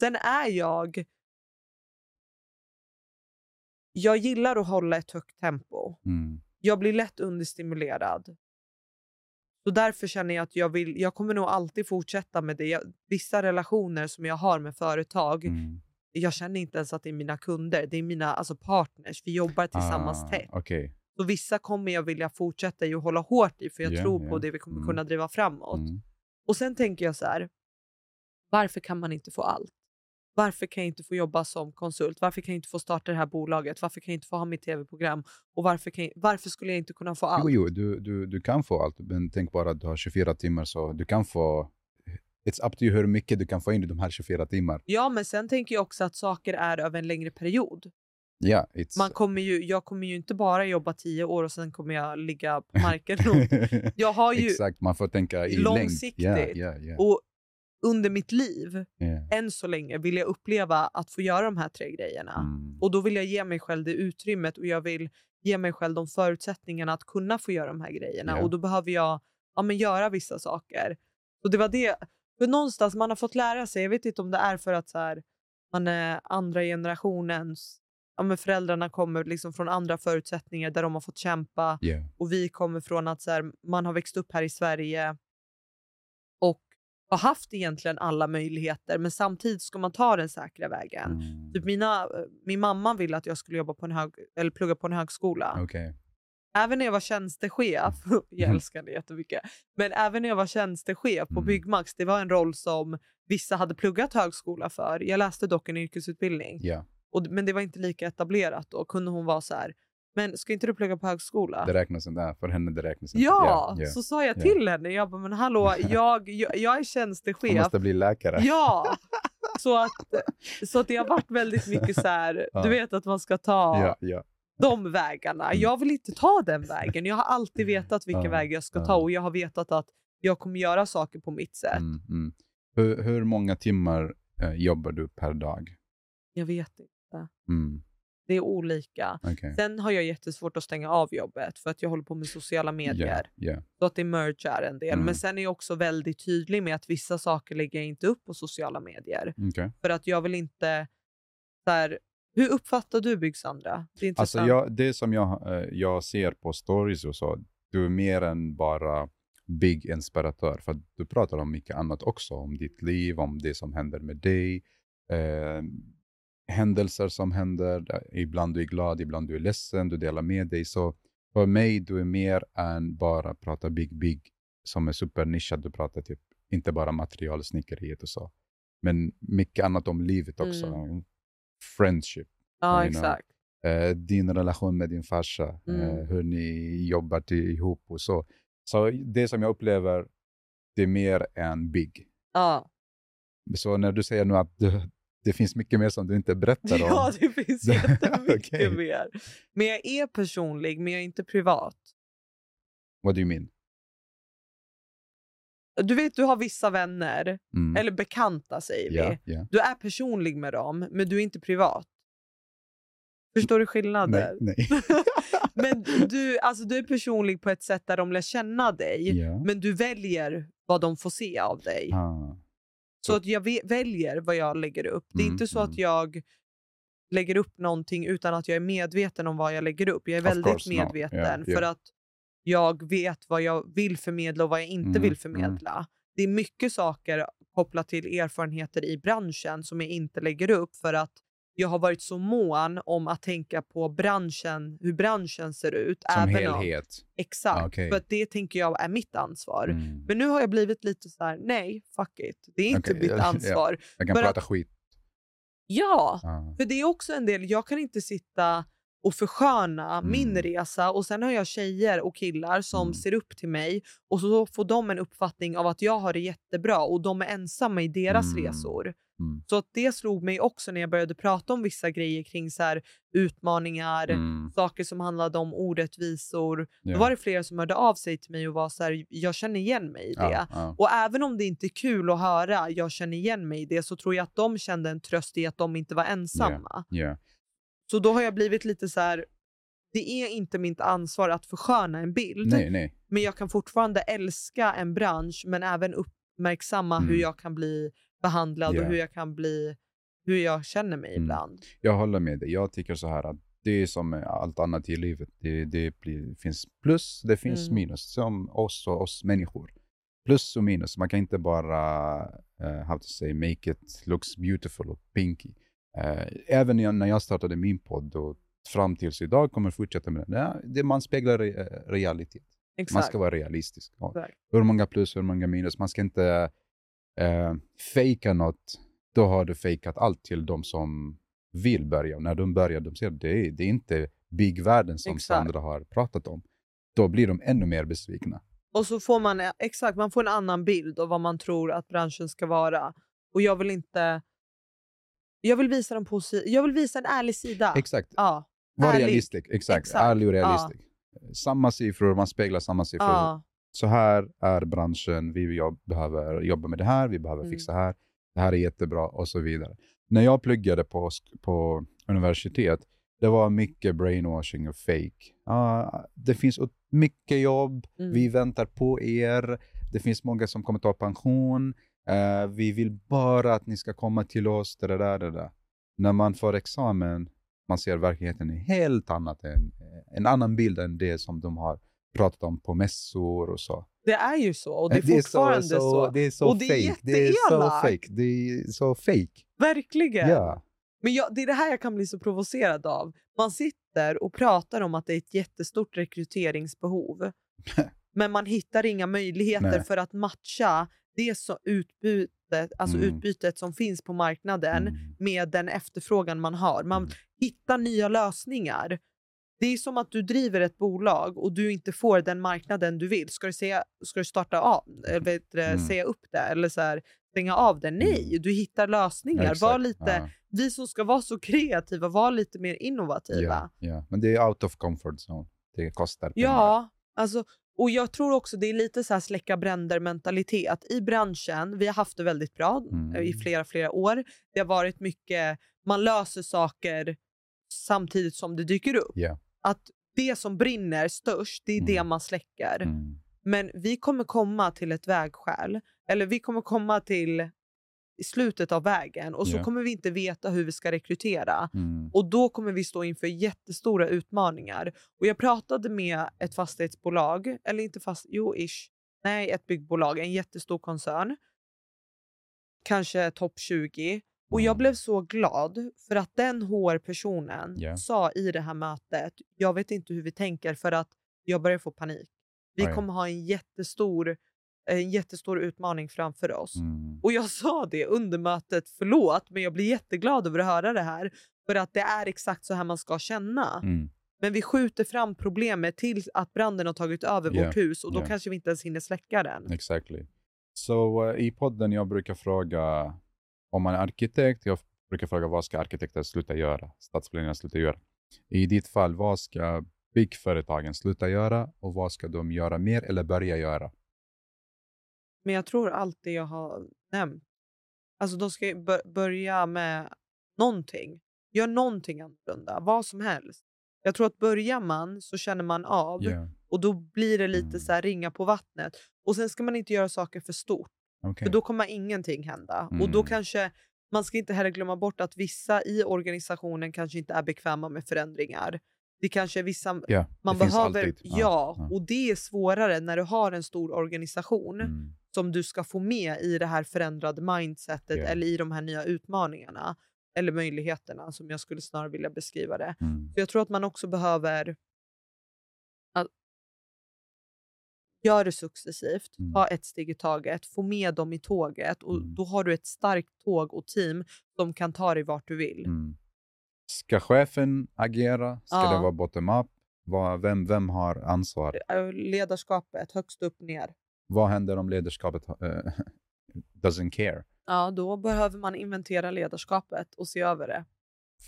Sen är jag... Jag gillar att hålla ett högt tempo. Mm. Jag blir lätt understimulerad. Så därför känner jag att jag vill, jag kommer nog alltid fortsätta med det. Jag, vissa relationer som jag har med företag, Mm. jag känner inte ens att det är mina kunder, det är mina alltså partners. Vi jobbar tillsammans Ah, tätt. Okej. Så vissa kommer jag vilja fortsätta i och hålla hårt i, för jag Ja, tror på det vi kommer Mm. kunna driva framåt. Mm. Och sen tänker jag så här, varför kan man inte få allt? Varför kan jag inte få jobba som konsult? Varför kan jag inte få starta det här bolaget? Varför kan jag inte få ha mitt tv-program? Och varför, jag, varför skulle jag inte kunna få allt? Jo, jo du, du, du kan få allt, men tänk bara att du har 24 timmar så du kan få... It's up to you hur mycket du kan få in i de här 24 timmar. Ja, men sen tänker jag också att saker är över en längre period. It's... Man kommer ju, jag kommer ju inte bara jobba tio år och sen kommer jag ligga på marken. jag har ju, Exakt, man får tänka i Långsiktigt. längd. Ja, ja, ja. och under mitt liv, ja. än så länge, vill jag uppleva att få göra de här tre grejerna. Mm. Och då vill jag ge mig själv det utrymmet och jag vill ge mig själv de förutsättningarna att kunna få göra de här grejerna. Ja. Och då behöver jag ja, men göra vissa saker. Så det var det. För någonstans man har fått lära sig, jag vet inte om det är för att så här, man är andra generationens, ja, men föräldrarna kommer liksom från andra förutsättningar där de har fått kämpa Ja. och vi kommer från att så här, man har växt upp här i Sverige och har haft egentligen alla möjligheter men samtidigt ska man ta den säkra vägen. Mm. Typ mina, min mamma ville att jag skulle jobba på en hög, eller plugga på en högskola. Okej. även när jag var tjänstechef, jag Mhm. älskar det jättemycket, men även när jag var tjänstechef på Mm. Byggmax, det var en roll som vissa hade pluggat högskola för. Jag läste dock en yrkesutbildning, Ja, och, men det var inte lika etablerat då. Kunde hon vara så här, men ska inte du plugga på högskola? det räknas inte. För henne det räknas inte. Ja, ja. så sa jag Ja. till henne. Jag bara, men hallå, jag, jag, jag är Hon tjänstechef. måste bli läkare. Ja! Så att, så att det har varit väldigt mycket så här, du vet att man ska ta ja, ja. de vägarna. Mm. Jag vill inte ta den vägen. Jag har alltid vetat vilken väg jag ska ta och jag har vetat att jag kommer göra saker på mitt sätt. Mm, mm. Hur, hur många timmar eh, jobbar du per dag? Jag vet inte. Mm, Det är olika. okej. Sen har jag jättesvårt att stänga av jobbet för att jag håller på med sociala medier. ja. Så att det mergar en del. Mm. Men sen är jag också väldigt tydlig med att vissa saker lägger jag inte upp på sociala medier. okej. För att jag vill inte... Så här, hur uppfattar du Byggsandra? Det är Alltså jag, det som jag, eh, jag ser på stories och så, du är mer än bara big inspiratör. För du pratar om mycket annat också. Om ditt liv, om det som händer med dig. Eh, händelser som händer. Ibland du är glad, ibland du är ledsen. Du delar med dig. Så för mig, du är mer än bara prata big, big. Som är supernischad. Du pratar typ inte bara materialsnickeriet och så. Men mycket annat om livet också. Friendship. ja, exakt. eh, din relation med din farsa, Mm. eh, hur ni jobbar till, ihop och så. Så det som jag upplever, det är mer än big. Ja. Så när du säger nu att det, det finns mycket mer som du inte berättar om. ja, det finns jättemycket okej. mer. Men jag är personlig, men jag är inte privat. What do you mean? Du vet, du har vissa vänner, Mm. eller bekanta säger ja, vi. ja. Du är personlig med dem, men du är inte privat. Förstår du skillnaden? Nej, nej. Men du, alltså, du är personlig på ett sätt där de lär känna dig, ja. men du väljer vad de får se av dig. Ah. Så att jag väljer vad jag lägger upp. Det är Mm, inte så mm. att jag lägger upp någonting utan att jag är medveten om vad jag lägger upp. Jag är Of väldigt medveten Yeah, för yeah. att jag vet vad jag vill förmedla och vad jag inte Mm, vill förmedla. Det är mycket saker kopplat till erfarenheter i branschen som jag inte lägger upp för att jag har varit så mån om att tänka på branschen, hur branschen ser ut. Som även om- helhet. Exakt, Ah, okej. för det tänker jag är mitt ansvar. Mm. Men nu har jag blivit lite så här: nej, fuck it. Det är inte Okej, mitt ja, ja. ansvar. Jag kan för prata att- skit. Ja, Ah. för det är också en del, jag kan inte sitta och försköna Mm. min resa och sen har jag tjejer och killar som Mm. ser upp till mig och så får de en uppfattning av att jag har det jättebra och de är ensamma i deras Mm. resor. Mm. Så att det slog mig också när jag började prata om vissa grejer kring så här, utmaningar, Mm. saker som handlade om orättvisor. Ja. Då var det flera som hörde av sig till mig och var så här, jag känner igen mig i det. Ja, ja. Och även om det inte är kul att höra, jag känner igen mig i det, så tror jag att de kände en tröst i att de inte var ensamma. Ja. Så då har jag blivit lite så här, det är inte mitt ansvar att försköna en bild, Nej, nej. men jag kan fortfarande älska en bransch, men även uppmärksamma Mm. hur jag kan bli behandlad Ja. och hur jag kan bli, hur jag känner mig Mm. ibland. Jag håller med dig. Jag tycker så här att det är som allt annat i livet. Det, det blir, finns plus, det finns Mm. minus. Som oss och oss människor. Plus och minus. Man kan inte bara, uh, how to say, make it looks beautiful och pinky. Eh, även när jag, startade min podd och fram tills idag kommer fortsätta med det. Det man speglar re, eh, realitet. Exakt. Man ska vara realistisk. Ja. Hur många plus, hur många minus. Man ska inte uh, fejka något. Då har du fejkat allt till de som vill börja. Och när de börjar, de ser det är, det är inte big-världen som Exakt. Sandra har pratat om. Då blir de ännu mer besvikna. Och så får man eh, exakt, man får en annan bild av vad man tror att branschen ska vara. Och jag vill inte... Jag vill visa, en posi- jag vill visa en ärlig sida. Exakt. Ja. Var ärlig. realistisk. Exakt. Exakt. Ärlig och realistisk. Samma siffror, man speglar samma siffror. Ja. Så här är branschen, vi jobb, behöver jobba med det här, vi behöver Mm. fixa här, det här är jättebra och så vidare. När jag pluggade på, på universitet, det var mycket brainwashing och fake. Ah, det finns mycket jobb, Mm. vi väntar på er, det finns många som kommer ta pension, eh, vi vill bara att ni ska komma till oss, det där, det där. När man får examen, man ser verkligheten är helt annat, än, en annan bild än det som de har pratat om på mässor och så. Det är ju så och det är Det är fortfarande så. så, Det är så Och det är fake. Det är så fake. Det är så fake. Verkligen. Ja. Men jag, det är det här jag kan bli så provocerad av. Man sitter och pratar om att det är ett jättestort rekryteringsbehov. men man hittar inga möjligheter Nej. för att matcha det så utbytet, alltså Mm. utbytet som finns på marknaden Mm. med den efterfrågan man har. Man Mm. hittar nya lösningar. Det är som att du driver ett bolag och du inte får den marknaden du vill. Ska du, säga, ska du starta av, eller du, Mm. säga upp det eller så här, stänga av det? Nej, du hittar lösningar. Exakt. Var lite, Ja, Vi som ska vara så kreativa, var lite mer innovativa. ja, ja. Men det är out of comfort zone. Det kostar pengar. Ja, alltså, och jag tror också det är lite så här släcka bränder mentalitet i branschen. Vi har haft det väldigt bra Mm. eh, i flera, flera år. Det har varit mycket, man löser saker samtidigt som det dyker upp. Ja. Att det som brinner störst, det är det Mm. man släcker. Mm. Men vi kommer komma till ett vägskäl, eller vi kommer komma till slutet av vägen och så Ja. kommer vi inte veta hur vi ska rekrytera. Mm. Och då kommer vi stå inför jättestora utmaningar. Och jag pratade med ett fastighetsbolag, eller inte fast, jo ish, nej ett byggbolag, en jättestor koncern. Kanske topp 20. Och jag Mm. blev så glad för att den HR-personen Ja. sa i det här mötet, jag vet inte hur vi tänker för att jag börjar få panik. Vi Oj. kommer ha en jättestor, en jättestor utmaning framför oss. Mm. Och jag sa det under mötet, förlåt, men jag blir jätteglad över att höra det här. För att det är exakt så här man ska känna. Mm. Men vi skjuter fram problemet tills att branden har tagit över Ja, vårt hus och då kanske vi inte ens hinner släcka den. Exactly. Så eh, i podden jag brukar fråga om man är arkitekt, jag brukar fråga vad ska arkitekter sluta göra? Stadsplanerare sluta göra. I ditt fall, vad ska byggföretagen sluta göra och vad ska de göra mer eller börja göra? Men jag tror allt det jag har nämnt. Alltså de ska börja med någonting. Gör någonting annorlunda, vad som helst. Jag tror att börjar man så känner man av Ja, och då blir det lite Mm. så här ringa på vattnet. Och sen ska man inte göra saker för stort. Okej. För då kommer ingenting hända. Och då Mm. kanske, man ska inte heller glömma bort att vissa i organisationen kanske inte är bekväma med förändringar. Det kanske är vissa, Ja, man behöver, ja, ja. och det är svårare när du har en stor organisation Mm. som du ska få med i det här förändrade mindsetet Ja. eller i de här nya utmaningarna. Eller möjligheterna som jag skulle snarare vilja beskriva det. Mm. För jag tror att man också behöver göra det successivt, Mm. ta ett steg i taget, få med dem i tåget och Mm. då har du ett starkt tåg och team som kan ta dig vart du vill. Mm. Ska chefen agera? Ska Ja. det vara bottom-up? Vem, vem har ansvar? Äh, Ledarskapet, högst upp, ner. Vad händer om ledarskapet eh, doesn't care? Ja, då behöver man inventera ledarskapet och se över det.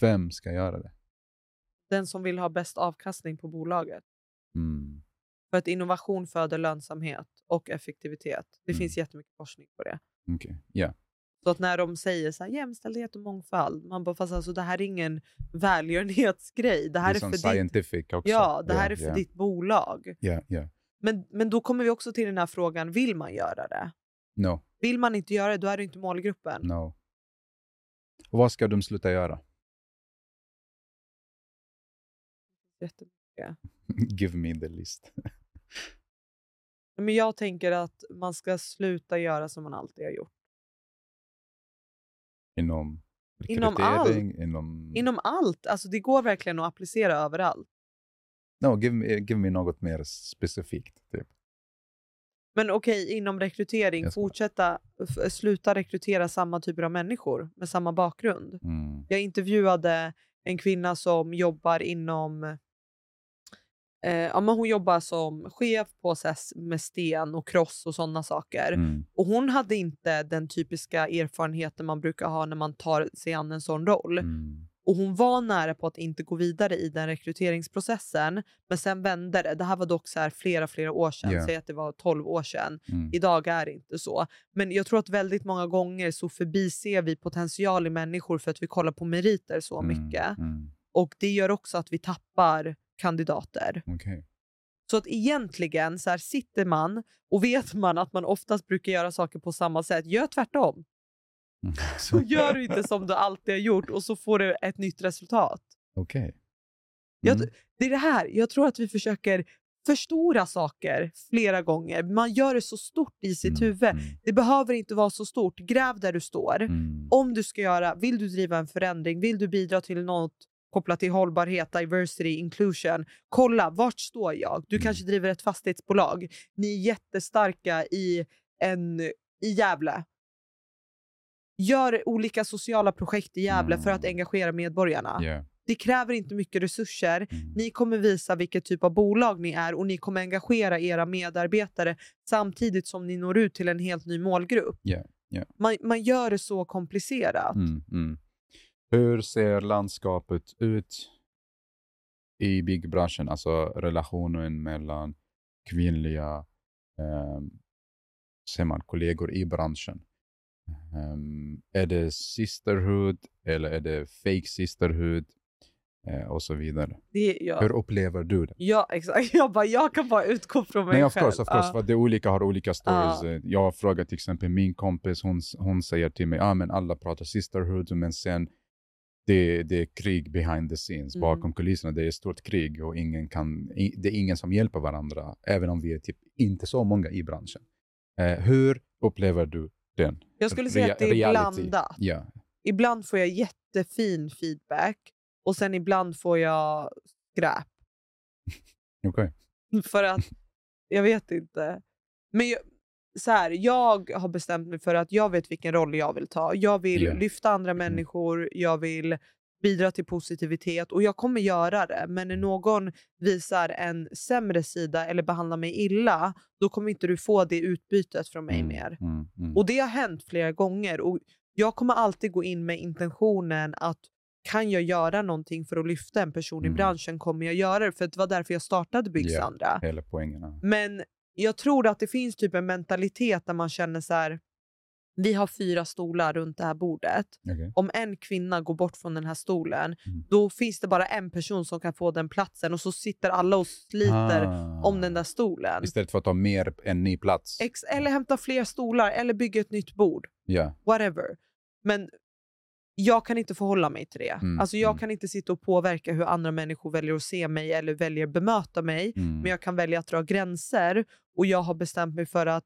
Vem ska göra det? Den som vill ha bäst avkastning på bolaget. Mm. För att innovation föder lönsamhet och effektivitet. Det Mm. finns jättemycket forskning på det. Okej, ja. Så att när de säger så här, jämställdhet och mångfald, man bara fast alltså, det här är ingen välgörenhetsgrej. Det här det är, är för som ditt, scientific också. ja, det här Ja, är för ja. ditt bolag. Ja, ja. Men, men då kommer vi också till den här frågan, vill man göra det? No, Vill man inte göra det, då är det inte målgruppen. no. Och vad ska de sluta göra? Jätte- Give me the list. Men jag tänker att man ska sluta göra som man alltid har gjort. Inom Inom rekrytering, inom... Inom allt, alltså det går verkligen att applicera överallt. No, give me, give me något mer specifikt. Typ. Men okej, inom rekrytering, fortsätta, sluta rekrytera samma typer av människor med samma bakgrund. Mm. Jag intervjuade en kvinna som jobbar inom... Eh, ja, men hon jobbar som chef på så här, s- med sten och kross och sådana saker. Mm. Och hon hade inte den typiska erfarenheten man brukar ha när man tar sig an en sån roll. Mm. Och hon var nära på att inte gå vidare i den rekryteringsprocessen. Men sen vände det. Det här var dock så här flera, flera år sedan. Ja. Säg att det var 12 år sedan. Mm. Idag är det inte så. Men jag tror att väldigt många gånger så förbiser vi potential i människor för att vi kollar på meriter så mycket. Mm. Och det gör också att vi tappar kandidater. Okej. Så att egentligen så här sitter man och vet man att man oftast brukar göra saker på samma sätt. Gör tvärtom. Mm. Så gör du inte som du alltid har gjort och så får du ett nytt resultat. Okej. Jag- Mm. Det är det här, jag tror att vi försöker förstora saker flera gånger. Man gör det så stort i sitt Mm, huvud. mm, Det behöver inte vara så stort. Gräv där du står. mm. Om du ska göra, vill du driva en förändring, vill du bidra till något kopplat till hållbarhet, diversity, inclusion. Kolla, vart står jag? Du Mm. kanske driver ett fastighetsbolag. Ni är jättestarka i, en, i Gävle. Gör olika sociala projekt i Gävle för att Mm. engagera medborgarna. Yeah. Det kräver inte mycket resurser. Mm. Ni kommer visa vilket typ av bolag ni är och ni kommer engagera era medarbetare samtidigt som ni når ut till en helt ny målgrupp. Yeah, yeah. Man, man gör det så komplicerat. Mm, mm. Hur ser landskapet ut i byggbranschen? Alltså relationen mellan kvinnliga eh, ser man, kollegor i branschen. Ehm, är det sisterhood eller är det fake sisterhood? Eh, och så vidare. Det, ja. Hur upplever du det? Ja, exakt. Jag, bara, jag kan bara utgå från mig Nej, of själv. course, of course. Ja. För det olika har olika stories. Eh, Jag frågar till exempel min kompis, hon, hon säger till mig, ah, men alla pratar sisterhood, men sen det, det är krig behind the scenes, Mm. bakom kulisserna. Det är ett stort krig och ingen kan, det är ingen som hjälper varandra, även om vi är typ inte så många i branschen. Eh, hur upplever du den? Jag skulle säga att det är reality? blandat. Ja. Ibland får jag jättefin feedback och sen ibland får jag skräp. Okej. För att, jag vet inte. Men jag, så här, jag har bestämt mig för att jag vet vilken roll jag vill ta. Jag vill Ja. lyfta andra Mm. människor, jag vill bidra till positivitet och jag kommer göra det. Men när någon visar en sämre sida eller behandlar mig illa, då kommer inte du få det utbytet från mig Mm, mer. mm, mm. Och det har hänt flera gånger. Och jag kommer alltid gå in med intentionen att kan jag göra någonting för att lyfta en person i Mm. branschen kommer jag göra det. För det var därför jag startade Byggsandra. Hela poängen. Men jag tror att det finns typ en mentalitet där man känner så här. Vi har fyra stolar runt det här bordet. Okej. Om en kvinna går bort från den här stolen, Mm. då finns det bara en person som kan få den platsen och så sitter alla och sliter Ah. om den där stolen. Istället för att ta mer än ny plats. Ex- eller hämta fler stolar eller bygga ett nytt bord. ja. whatever. Men jag kan inte förhålla mig till det. Mm, alltså jag mm. kan inte sitta och påverka hur andra människor väljer att se mig eller väljer att bemöta mig. Mm. Men jag kan välja att dra gränser och jag har bestämt mig för att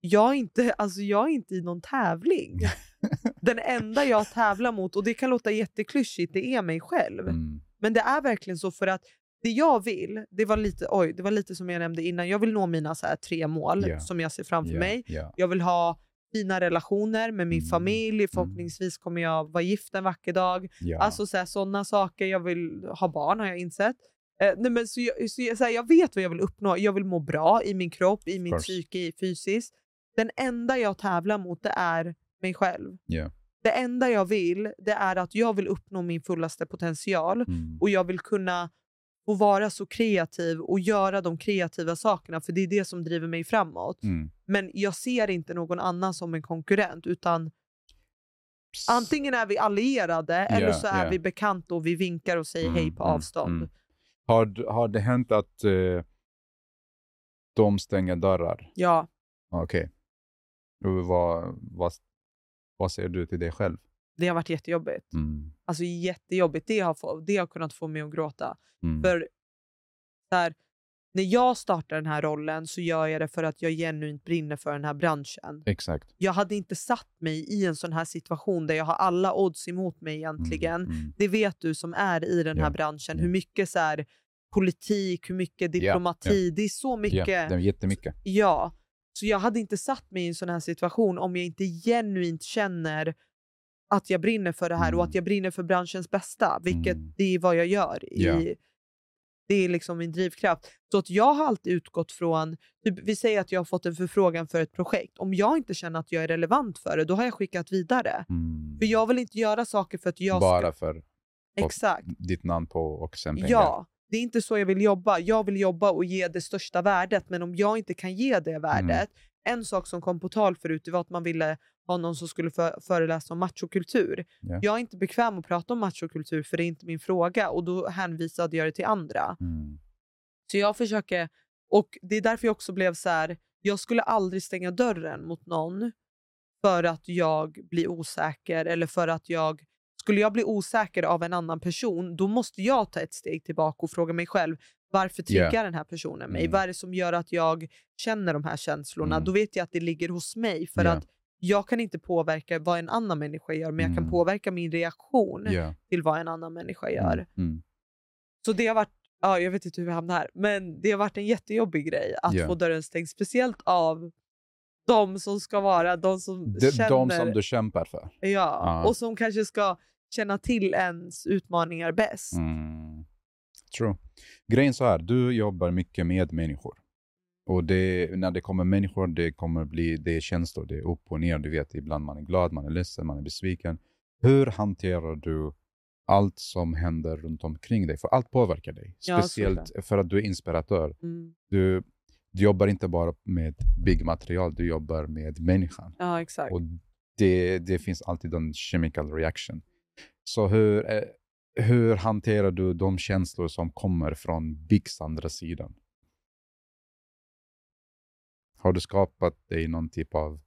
jag är inte, alltså jag är inte i någon tävling. Den enda jag tävlar mot, och det kan låta jätteklyschigt, det är mig själv. Mm. Men det är verkligen så för att det jag vill, det var lite, oj, det var lite som jag nämnde innan, jag vill nå mina så här, tre mål Ja. som jag ser framför Ja, mig. Ja. Jag vill ha fina relationer med min Mm, familj. Förhoppningsvis kommer jag vara gift en vacker dag. Ja. Alltså sådana saker. Jag vill ha barn har jag insett. Eh, nej, men så jag, så jag, så här, jag vet vad jag vill uppnå. Jag vill må bra i min kropp, i min psyke, i fysiskt. Den enda jag tävlar mot det är mig själv. Ja. Det enda jag vill det är att jag vill uppnå min fullaste potential Mm. och jag vill kunna få vara så kreativ och göra de kreativa sakerna för det är det som driver mig framåt. Mm. Men jag ser inte någon annan som en konkurrent utan antingen är vi allierade eller Ja, så är ja. vi bekanta och vi vinkar och säger hej Mm, på mm, avstånd. mm. Har, har det hänt att eh, de stänger dörrar? Ja, Okej. Och Vad, vad, vad säger du till dig själv? det har varit jättejobbigt. Mm. Alltså jättejobbigt. Det har, få, det har kunnat få mig att gråta. Mm. För så här, när jag startar den här rollen så gör jag det för att jag genuint brinner för den här branschen. Exakt. Jag hade inte satt mig i en sån här situation där jag har alla odds emot mig egentligen. Mm. Mm. Det vet du som är i den här Ja, branschen. ja. Hur mycket så här, politik, hur mycket diplomati. Det är så Ja, mycket. det är jättemycket. Ja. Så jag hade inte satt mig i en sån här situation om jag inte genuint känner att jag brinner för det här och Mm. att jag brinner för branschens bästa. Vilket Mm. det är vad jag gör. I, Ja. Det är liksom min drivkraft. Så att jag har alltid utgått från, typ, vi säger att jag har fått en förfrågan för ett projekt. Om jag inte känner att jag är relevant för det, då har jag skickat vidare. Mm. För jag vill inte göra saker för att jag Bara ska... för Exakt. ditt namn på och sen pengar. Ja, det är inte så jag vill jobba. Jag vill jobba och ge det största värdet, men om jag inte kan ge det värdet. En sak som kom på tal förut var att man ville ha någon som skulle för, föreläsa om machokultur. Ja. Jag är inte bekväm att prata om machokultur för det är inte min fråga och då hänvisade jag det till andra. Mm. Så jag försöker, och det är därför jag också blev så här. jag skulle aldrig stänga dörren mot någon för att jag blir osäker eller för att jag skulle jag bli osäker av en annan person, då måste jag ta ett steg tillbaka och fråga mig själv, Varför triggar Yeah. den här personen mig? Mm. Vad är det som gör att jag känner de här känslorna? Mm. Då vet jag att det ligger hos mig. För Ja. att jag kan inte påverka vad en annan människa gör, men jag kan Mm. påverka min reaktion Ja. till vad en annan människa gör. Mm. Mm. Så det har varit, ja, jag vet inte hur vi hamnade här, men det har varit en jättejobbig grej att få dörren stängd. Speciellt av de som ska vara, de som De, känner, de som du kämpar för. ja, Ja. och som kanske ska känna till ens utmaningar bäst. Mm. True. Grejen så här, du jobbar mycket med människor. Och det, när det kommer människor, det kommer bli det är känslor, det är upp och ner. Du vet, ibland man är glad, man är ledsen, man är besviken. Hur hanterar du allt som händer runt omkring dig? För allt påverkar dig. Ja. Speciellt för att du är inspiratör. Mm. Du, du jobbar inte bara med byggmaterial, du jobbar med människan. Ja, exakt. Och det, det finns alltid en chemical reaction. Så hur, eh, hur hanterar du de känslor som kommer från Biggs andra sidan? Har du skapat dig någon typ av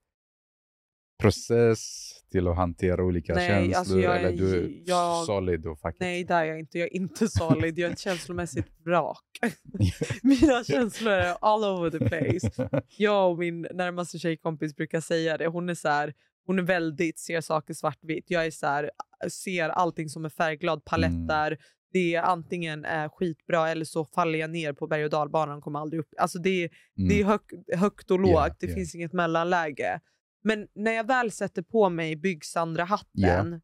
process till att hantera olika Nej, känslor? alltså jag eller du är jag- solid och faktiskt... Nej, där är jag inte. Jag är inte solid. Jag är ett känslomässigt vrak. Mina känslor är all over the place. Jag och min närmaste tjejkompis brukar säga det. Hon är så här, hon är väldigt, ser saker svartvitt. Jag är så här, ser allting som är färgglad, paletter. Det är antingen är skitbra eller så faller jag ner på berg och dalbanan och kommer aldrig upp. Alltså det, Mm. det är hög, högt och lågt, Yeah, det yeah. finns inget mellanläge. Men när jag väl sätter på mig Byggsandra-hatten, Yeah.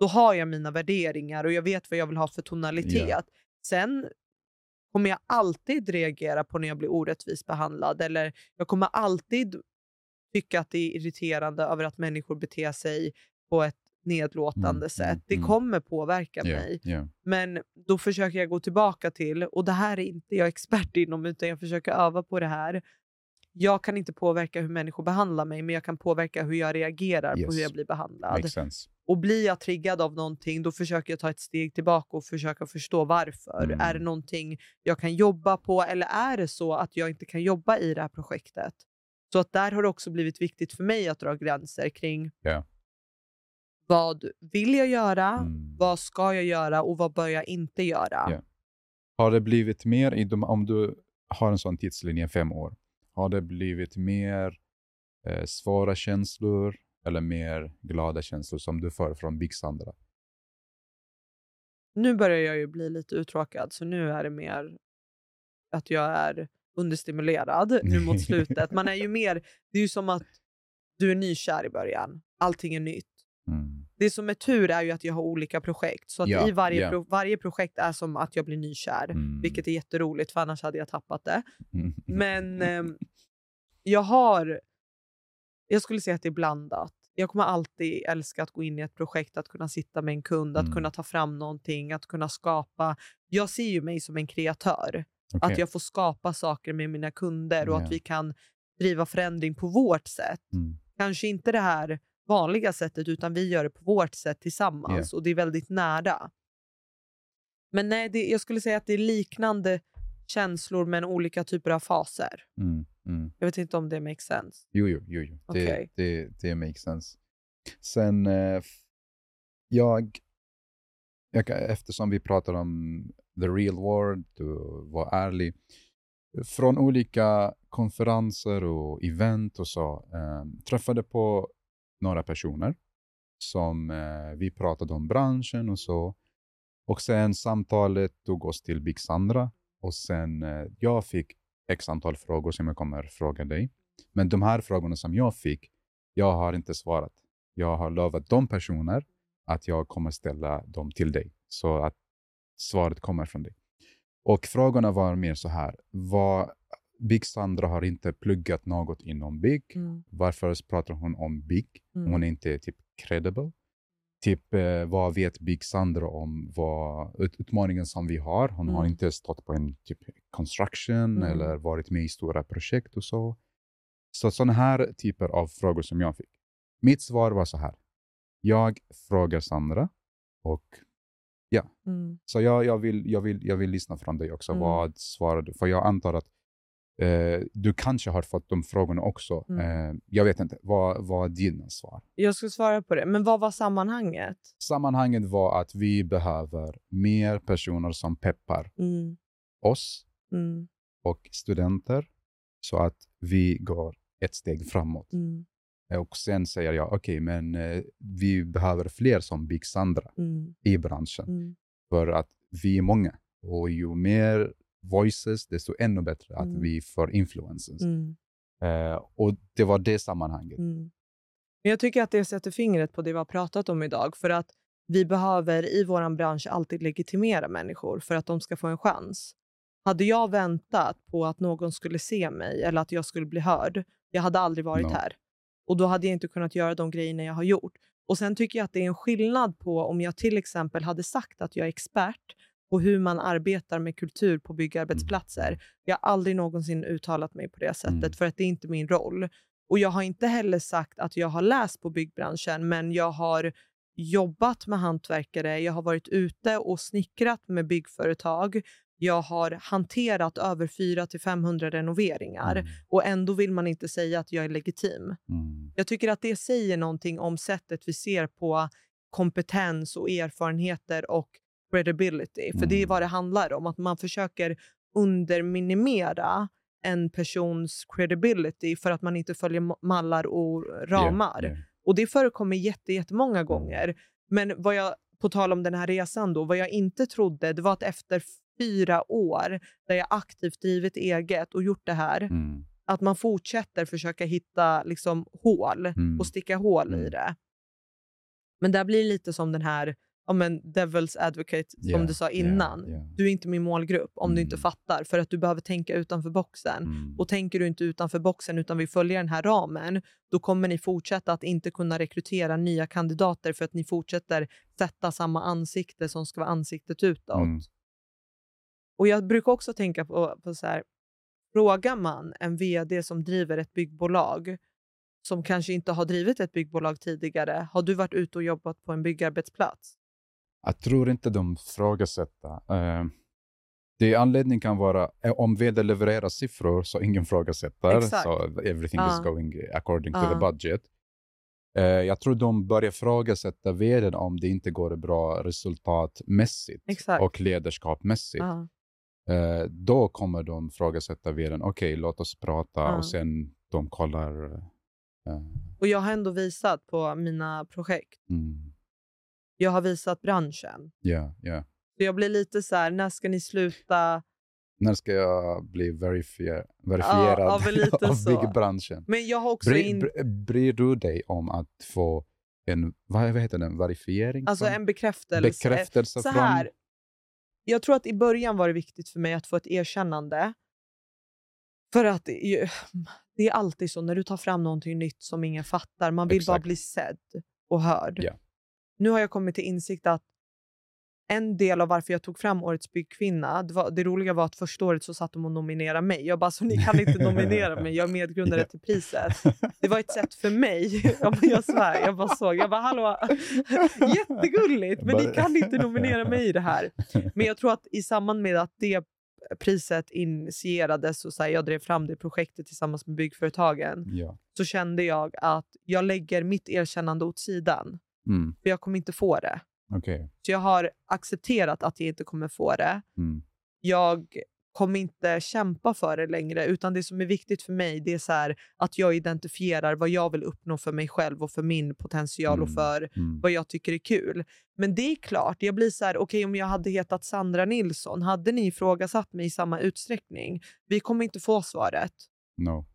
då har jag mina värderingar och jag vet vad jag vill ha för tonalitet. Sen kommer jag alltid reagera på när jag blir orättvist behandlad eller jag kommer alltid tycka att det är irriterande över att människor beter sig på ett nedlåtande Mm, sätt. mm, det mm. kommer påverka Ja, mig. ja. Men då försöker jag gå tillbaka till, och det här är inte jag expert inom, utan jag försöker öva på det här. Jag kan inte påverka hur människor behandlar mig, men jag kan påverka hur jag reagerar på Yes. hur jag blir behandlad. Och blir jag triggad av någonting, då försöker jag ta ett steg tillbaka och försöka förstå varför. Mm. Är det någonting jag kan jobba på, eller är det så att jag inte kan jobba i det här projektet? Så att där har det också blivit viktigt för mig att dra gränser kring Ja. vad vill jag göra, Mm. vad ska jag göra och vad bör jag inte göra? Ja. Har det blivit mer, i de, om du har en sån tidslinje fem år, har det blivit mer eh, svåra känslor eller mer glada känslor som du får från Big Sandra? Nu börjar jag ju bli lite uttråkad, så nu är det mer att jag är understimulerad nu mot slutet. Man är ju mer, det är ju som att du är nykär i början. Allting är nytt. Mm. Det som är tur är ju att jag har olika projekt. Så att Ja, i varje, ja. pro, varje projekt är som att jag blir nykär. Mm. Vilket är jätteroligt, för annars hade jag tappat det. Mm. Men ehm, jag har... Jag skulle säga att det är blandat. Jag kommer alltid älska att gå in i ett projekt, att kunna sitta med en kund, att Mm. kunna ta fram någonting, att kunna skapa. Jag ser ju mig som en kreatör. Okej. Att jag får skapa saker med mina kunder och Ja. att vi kan driva förändring på vårt sätt. Mm. Kanske inte det här vanliga sättet, utan vi gör det på vårt sätt tillsammans. Och det är väldigt nära. Men nej, det, jag skulle säga att det är liknande känslor men olika typer av faser. Mm. Mm. Jag vet inte om det makes sense. Jo, jo, jo. jo. Det, det, det makes sense. Sen, eh, jag, jag, kan- eftersom vi pratar om the real world och vara ärlig, från olika konferenser och event och så, eh, träffade på några personer som eh, vi pratade om branschen och så. Och sen samtalet tog oss till Big Sandra och sen eh, jag fick x antal frågor som jag kommer fråga dig. Men de här frågorna som jag fick, jag har inte svarat. Jag har lovat de personer att jag kommer ställa dem till dig, så att svaret kommer från dig. Och frågorna var mer så här, vad, Big Sandra har inte pluggat något inom Big. Varför pratar hon om Big? Mm. Hon är inte typ credible. Typ, eh, vad vet Big Sandra om vad, ut, utmaningen som vi har? Hon har Mm. inte stått på en typ construction Mm. eller varit med i stora projekt och så. Så sådana här typer av frågor som jag fick. Mitt svar var så här. Jag frågar Sandra och Mm. så jag, jag, vill, jag, vill, jag vill lyssna från dig också. Mm. Vad svarar du? För jag antar att eh, du kanske har fått de frågorna också. Mm. Eh, jag vet inte. Vad är dina svar? Jag ska svara på det. Men vad var sammanhanget? Sammanhanget var att vi behöver mer personer som peppar Mm. oss Mm. och studenter så att vi går ett steg framåt. Mm. Och sen säger jag, okej, men eh, vi behöver fler som Big Sandra Mm. i branschen. Mm. För att vi är många. Och ju mer voices, desto ännu bättre att Mm. vi får influencers. Mm. Eh, och det var det sammanhanget. Mm. Men jag tycker att det sätter fingret på det vi har pratat om idag. För att vi behöver i vår bransch alltid legitimera människor för att de ska få en chans. Hade jag väntat på att någon skulle se mig eller att jag skulle bli hörd, jag hade aldrig varit No. här. Och då hade jag inte kunnat göra de grejerna jag har gjort. Och sen tycker jag att det är en skillnad på om jag till exempel hade sagt att jag är expert på hur man arbetar med kultur på byggarbetsplatser. Jag har aldrig någonsin uttalat mig på det sättet Mm. för att det är inte min roll. Och jag har inte heller sagt att jag har läst på byggbranschen, men jag har jobbat med hantverkare, jag har varit ute och snickrat med byggföretag, jag har hanterat över 400-500 renoveringar Mm. och ändå vill man inte säga att jag är legitim. Mm. Jag tycker att det säger någonting om sättet vi ser på kompetens och erfarenheter och credibility. För det är Mm. vad det handlar om, att man försöker underminimera en persons credibility för att man inte följer ma- mallar och ramar. Yeah, yeah. Och det förekommer jätte, jättemånga gånger. Men vad jag, på tal om den här resan då, vad jag inte trodde, det var att efter fyra år där jag aktivt drivit eget och gjort det här, Mm. att man fortsätter försöka hitta liksom, hål Mm. och sticka hål i Mm. det. Men det blir lite som den här ja, men devil's advocate som Yeah, du sa yeah, innan. yeah. Du är inte min målgrupp om du inte Mm. fattar för att du behöver tänka utanför boxen. Mm. Och tänker du inte utanför boxen utan vill följa den här ramen, då kommer ni fortsätta att inte kunna rekrytera nya kandidater för att ni fortsätter sätta samma ansikte som ska vara ansiktet utåt. Mm. Och jag brukar också tänka på, på så här, frågar man en vd som driver ett byggbolag som kanske inte har drivit ett byggbolag tidigare, har du varit ute och jobbat på en byggarbetsplats? Jag tror inte de frågasätter. Uh, det anledning kan vara eh, om vd levererar siffror så ingen frågasätter. Exakt. Så everything Ja. is going according to Ja. the budget. Eh, jag tror de börjar frågasätta vdn om det inte går bra resultatmässigt Exakt. och ledarskapmässigt. Ja. Eh, då kommer de frågasätta vdn. Okej, låt oss prata Ja. och sen de kollar. eh, Och jag har ändå visat på mina projekt. mm, Jag har visat branschen. Ja, ja. Så jag blir lite så här, när ska ni sluta? När ska jag bli verifier- verifierad ja, av så. byggbranschen? Men jag har också Bry, in, bry, bryr du dig om att få en, vad heter den, verifiering? alltså från- en bekräftelse. bekräftelse så från... jag tror att i början var det viktigt för mig att få ett erkännande. För att det är, alltid så när du tar fram någonting nytt som ingen fattar. Man vill bara Exakt. bli sedd och hörd. Ja. Nu har jag kommit till insikt att en del av varför jag tog fram Årets byggkvinna, det, var, det roliga var att första året så satt de och nominerade mig. Jag bara, så ni kan inte nominera mig, jag är medgrundare till priset. Det var ett sätt för mig, jag, bara, jag svär, jag bara såg, jag bara hallå, jättegulligt, men ni kan inte nominera mig i det här. Men jag tror att i samband med att det priset initierades och så här, jag drev fram det projektet tillsammans med byggföretagen Ja. så kände jag att jag lägger mitt erkännande åt sidan. Mm, För jag kommer inte få det. Okej. Så jag har accepterat att jag inte kommer få det. Mm, Jag kommer inte kämpa för det längre, utan det som är viktigt för mig det är så här, att jag identifierar vad jag vill uppnå för mig själv och för min potential och Mm. för mm, vad jag tycker är kul. Men det är klart, jag blir så här, okej om jag hade hetat Sandra Nilsson, hade ni ifrågasatt mig i samma utsträckning? Vi kommer inte få svaret. no.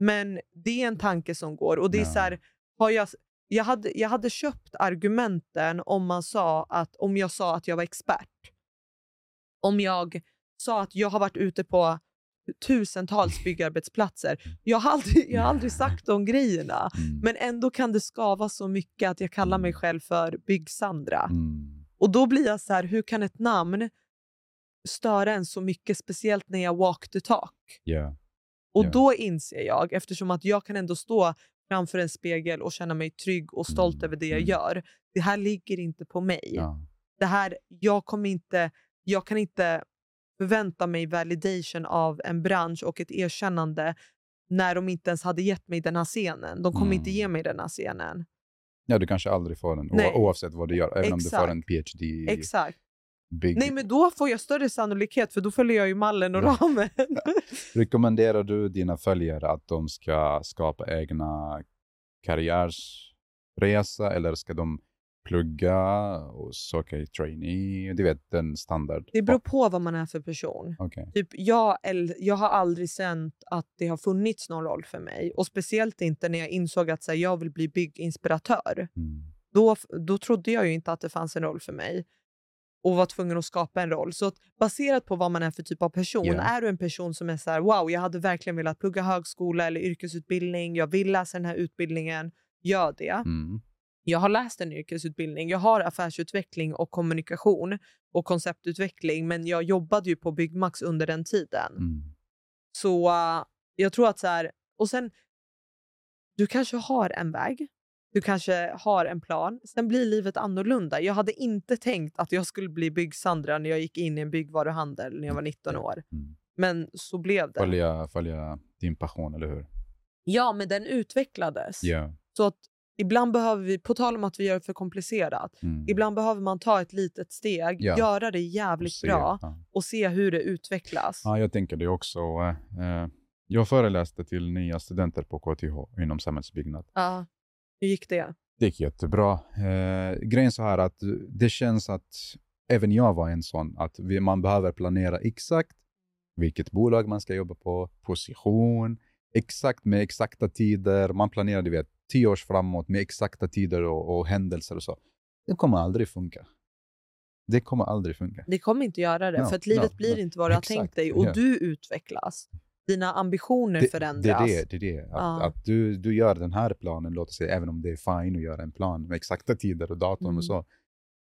Men det är en tanke som går. Och det är Ja. så här, har jag, jag, hade, jag hade köpt argumenten om, man sa att, om jag sa att jag var expert. Om jag sa att jag har varit ute på tusentals byggarbetsplatser. Jag har aldrig, jag har aldrig sagt de grejerna. Mm, Men ändå kan det skava så mycket att jag kallar mig själv för Bygg-Sandra. mm, Och då blir jag så här, hur kan ett namn störa en så mycket, speciellt när jag walk the talk? ja. Och Ja. då inser jag, eftersom att jag kan ändå stå framför en spegel och känna mig trygg och stolt Mm, över det jag mm. gör. Det här ligger inte på mig. ja. Det här, jag, kommer inte, jag kan inte förvänta mig validation av en bransch och ett erkännande när de inte ens hade gett mig den här scenen. De kommer Mm. inte ge mig den här scenen. Ja, du kanske aldrig får den, Nej. oavsett vad du gör. Även om du får Exakt. en PhD. Exakt. Big. Nej, men då får jag större sannolikhet för då följer jag ju mallen och ramen. Rekommenderar du dina följare att de ska skapa egna karriärsresa eller ska de plugga och söka i trainee? Du vet, den standard. Det beror på vad man är för person. Okej. Typ, jag, jag har aldrig känt att det har funnits någon roll för mig. Och Speciellt inte när jag insåg att så här, jag vill bli bygginspiratör. Mm. Då, då trodde jag ju inte att det fanns en roll för mig och var tvungen att skapa en roll. Så att baserat på vad man är för typ av person, Ja. är du en person som är så här, wow, jag hade verkligen velat plugga högskola eller yrkesutbildning, jag vill läsa den här utbildningen, gör det. Mm. Jag har läst en yrkesutbildning, jag har affärsutveckling och kommunikation och konceptutveckling, men jag jobbade ju på Byggmax under den tiden. Mm. Så uh, jag tror att så här, och sen, du kanske har en väg, du kanske har en plan, sen blir livet annorlunda. Jag hade inte tänkt att jag skulle bli byggsandra när jag gick in i en byggvaruhandel när jag var 19 år. Mm. Men så blev det. Följa, följa din passion, eller hur? Ja, men den utvecklades. Ja. Så att ibland behöver vi, på tal om att vi gör det för komplicerat, Mm. ibland behöver man ta ett litet steg, Ja. göra det jävligt Se, bra Ja. och se hur det utvecklas. ja, jag tänker det också. Eh, jag föreläste till nya studenter på KTH inom samhällsbyggnad. Ja. Hur gick det? Det gick jättebra. Eh, grejen så här att det känns att även jag var en sån, att vi, man behöver planera exakt vilket bolag man ska jobba på, position, exakt med exakta tider. Man planerar du vet, tio års framåt med exakta tider och, och händelser och så. Det kommer aldrig funka. Det kommer aldrig funka. Det kommer inte göra det, No, för att livet no, blir no. inte vad du har Exakt, tänkt dig och ja. du utvecklas. Dina ambitioner Det, förändras. det är det. det, är det. Att, Ja. att du, du gör den här planen, låt oss säga, även om det är fine att göra en plan med exakta tider och datum Mm. och så.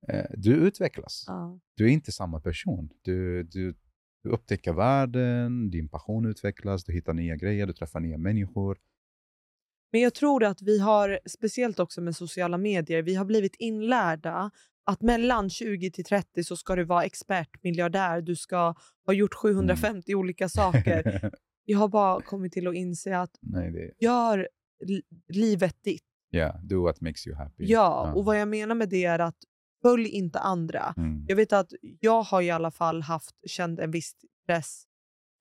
Eh, du utvecklas. Ja. du är inte samma person. Du, du, du upptäcker världen, din passion utvecklas, du hittar nya grejer, du träffar nya människor. Men jag tror att vi har, speciellt också med sociala medier, vi har blivit inlärda att mellan 20 till 30 så ska du vara expert, miljardär, du ska ha gjort 750 olika saker. Jag har bara kommit till att inse att Nej, det, gör li- livet ditt. yeah, do what makes you happy. Ja, och vad jag menar med det är att följ inte andra. Mm. Jag vet att jag har i alla fall haft, känt en viss press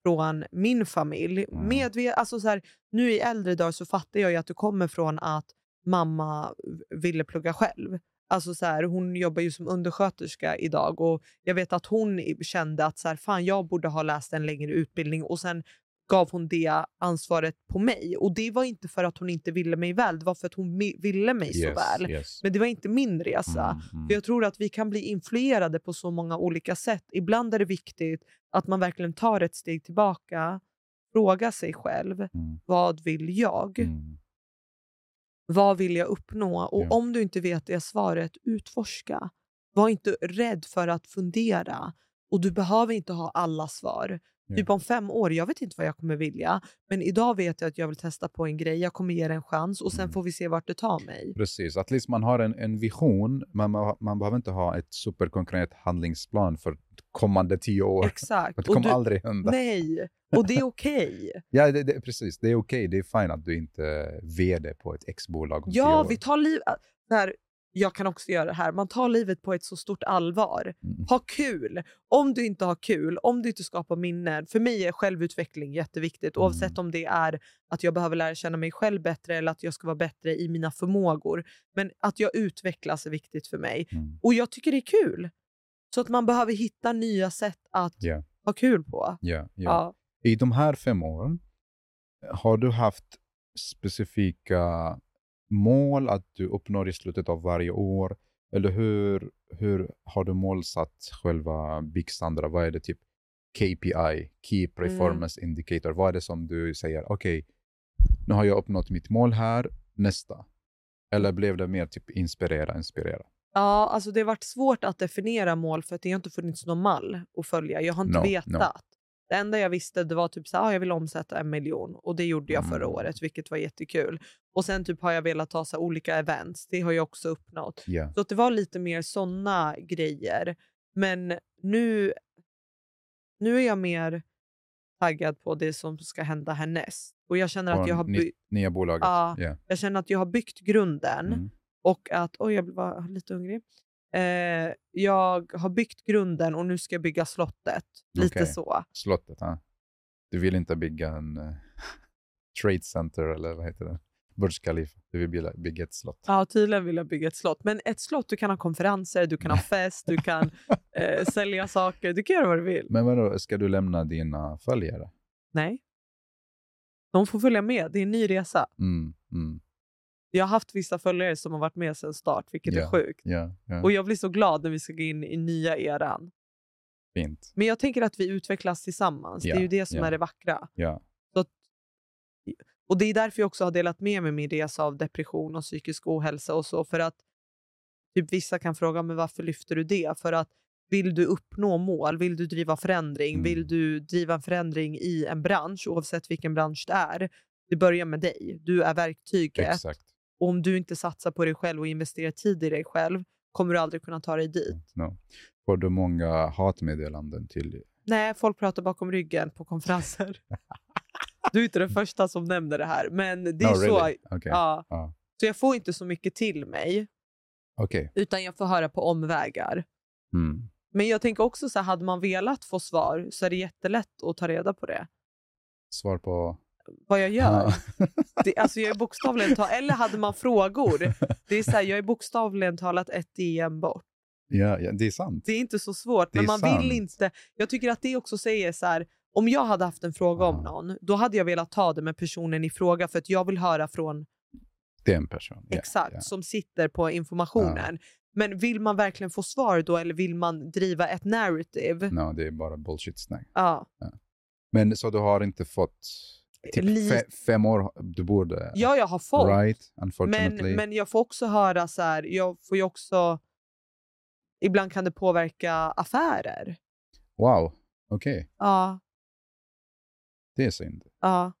från min familj. Mm. Medve- alltså så här, nu i äldre dagar så fattar jag ju att det kommer från att mamma ville plugga själv. Alltså så här, hon jobbar ju som undersköterska idag och jag vet att hon kände att så här, fan, jag borde ha läst en längre utbildning och sen gav hon det ansvaret på mig. Och det var inte för att hon inte ville mig väl, det var för att hon ville mig så Yes, väl. yes. Men det var inte min resa. Mm, mm. För jag tror att vi kan bli influerade på så många olika sätt. Ibland är det viktigt att man verkligen tar ett steg tillbaka, frågar sig själv, Mm, vad vill jag? Vad vill jag uppnå? Och Ja. om du inte vet det svaret, utforska. Var inte rädd för att fundera. Och du behöver inte ha alla svar. Typ om fem år, jag vet inte vad jag kommer vilja. Men idag vet jag att jag vill testa på en grej. Jag kommer ge det en chans och sen Mm. får vi se vart det tar mig. Precis, att least man har en, en vision, men man, man behöver inte ha ett superkonkret handlingsplan för kommande tio år. Exakt. Det kommer du, aldrig hända. nej, och det är okej. Ja, det, det, precis. Det är okej. Det är fine att du inte är vd på ett X-bolag om tio Ja, år. vi tar liv... Så här, jag kan också göra det här. Man tar livet på ett så stort allvar. Mm. Ha kul! Om du inte har kul, om du inte skapar minnen. För mig är självutveckling jätteviktigt. Mm. Oavsett om det är att jag behöver lära känna mig själv bättre eller att jag ska vara bättre i mina förmågor. Men att jag utvecklas är viktigt för mig. Mm. Och jag tycker det är kul. Så att man behöver hitta nya sätt att Ja, ha kul på. ja, ja. Ja. I de här fem åren, har du haft specifika mål att du uppnår i slutet av varje år? Eller hur, hur har du målsatt själva Big Sandra? Vad är det typ KPI, Key Performance Indicator? Vad är det som du säger, okej, nu har jag uppnått mitt mål här, nästa? Eller blev det mer typ inspirera, inspirera? Ja, alltså det har varit svårt att definiera mål för att det har inte funnits någon mall att följa. Jag har inte No, vetat. no. Det enda jag visste det var typ så här, ah, jag vill omsätta en miljon och det gjorde jag förra Mm. året, vilket var jättekul. Och sen typ har jag velat så här, olika events. Det har jag också uppnått. Ja. Så det var lite mer såna grejer. Men nu, nu är jag mer taggad på det som ska hända härnäst. Och jag känner att jag har, by- Nya bolaget? Ja. Ja. jag känner att jag har byggt grunden Mm. och att, oj jag var lite hungrig. Eh, jag har byggt grunden och nu ska jag bygga slottet. Lite Okej. så. Slottet, ha? Du vill inte bygga en eh, trade center eller vad heter det? Burj Khalifa. Du vill bygga, bygga ett slott. Ja, tydligen vill jag bygga ett slott. Men ett slott, du kan ha konferenser, du kan ha fest, du kan eh, sälja saker. Du kan göra vad du vill. Men vadå, ska du lämna dina följare? Nej. De får följa med. Det är en ny resa. Mm, mm, Jag har haft vissa följare som har varit med sedan start, vilket är Ja. sjukt. ja, ja. Och jag blir så glad när vi ska gå in i nya eran. Fint. Men jag tänker att vi utvecklas tillsammans. det är ju det som är det vackra. Ja. Och det är därför jag också har delat med mig min resa av depression och psykisk ohälsa och så. För att typ vissa kan fråga men varför lyfter du det? För att vill du uppnå mål, vill du driva förändring, Mm. vill du driva en förändring i en bransch, oavsett vilken bransch det är, det börjar med dig. Du är verktyget. Exakt. Och om du inte satsar på dig själv och investerar tid i dig själv kommer du aldrig kunna ta dig dit. No. Får du många hatmeddelanden till... Nej, folk pratar bakom ryggen på konferenser. du är inte den första som nämner det här, men det är no, så. really? Okej. Ja. Ja. Så jag får inte så mycket till mig, Okej. utan jag får höra på omvägar. Mm. Men jag tänker också så här, hade man velat få svar så är det jättelätt att ta reda på det. Svar på... Vad jag gör. Ja. Det, alltså jag är bokstavligen ta- Eller hade man frågor. Det är så här, jag är bokstavligen talat ett DM bort. ja, ja, det är sant. Det är inte så svårt, Det men man sant. vill inte. Jag tycker att det också säger så här, om jag hade haft en fråga om Ja. någon, då hade jag velat ta det med personen i fråga för att jag vill höra från Det är en person. Ja, exakt ja. som sitter på informationen. Men vill man verkligen få svar då eller vill man driva ett narrative? No, det är bara bullshit-snack. Ja. Men så du har inte fått... Typ Li- fe, fem år du borde... ja, jag har fått. Right. Men, men jag får också höra så här, jag får också... Ibland kan det påverka affärer. Wow, okej. Ja, Det är synd. ja.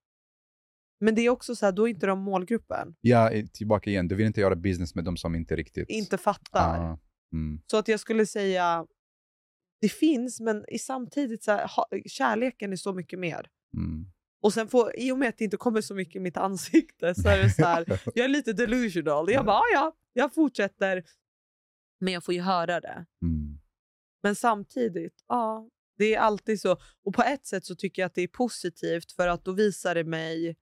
Men det är också så här, då är inte de målgruppen. Ja, tillbaka igen. Du vill inte göra business med de som inte riktigt... Inte fattar. Ah, mm. Så att jag skulle säga, det finns, men i samtidigt så här, ha, kärleken är så mycket mer. Mm. Och sen får, i och med att det inte kommer så mycket i mitt ansikte så är det så här, jag är lite delusional. Jag bara, "Ah, ja, jag fortsätter. Men jag får ju höra det. mm. Men samtidigt, ja, det är alltid så. Och på ett sätt så tycker jag att det är positivt för att då visar det mig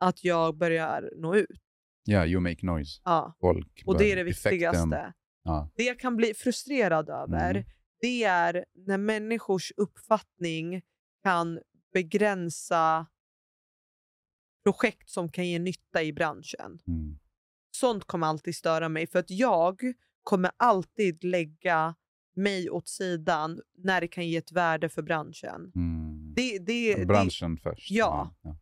att jag börjar nå ut. Ja, you make noise. Ja. Folk Och det är det viktigaste. Ja. Det jag kan bli frustrerad över, Mm. det är när människors uppfattning kan begränsa projekt som kan ge nytta i branschen. Mm. Sånt kommer alltid störa mig för att jag kommer alltid lägga mig åt sidan när det kan ge ett värde för branschen. Mm. Det, det, det, Branschen först. Ja. ja.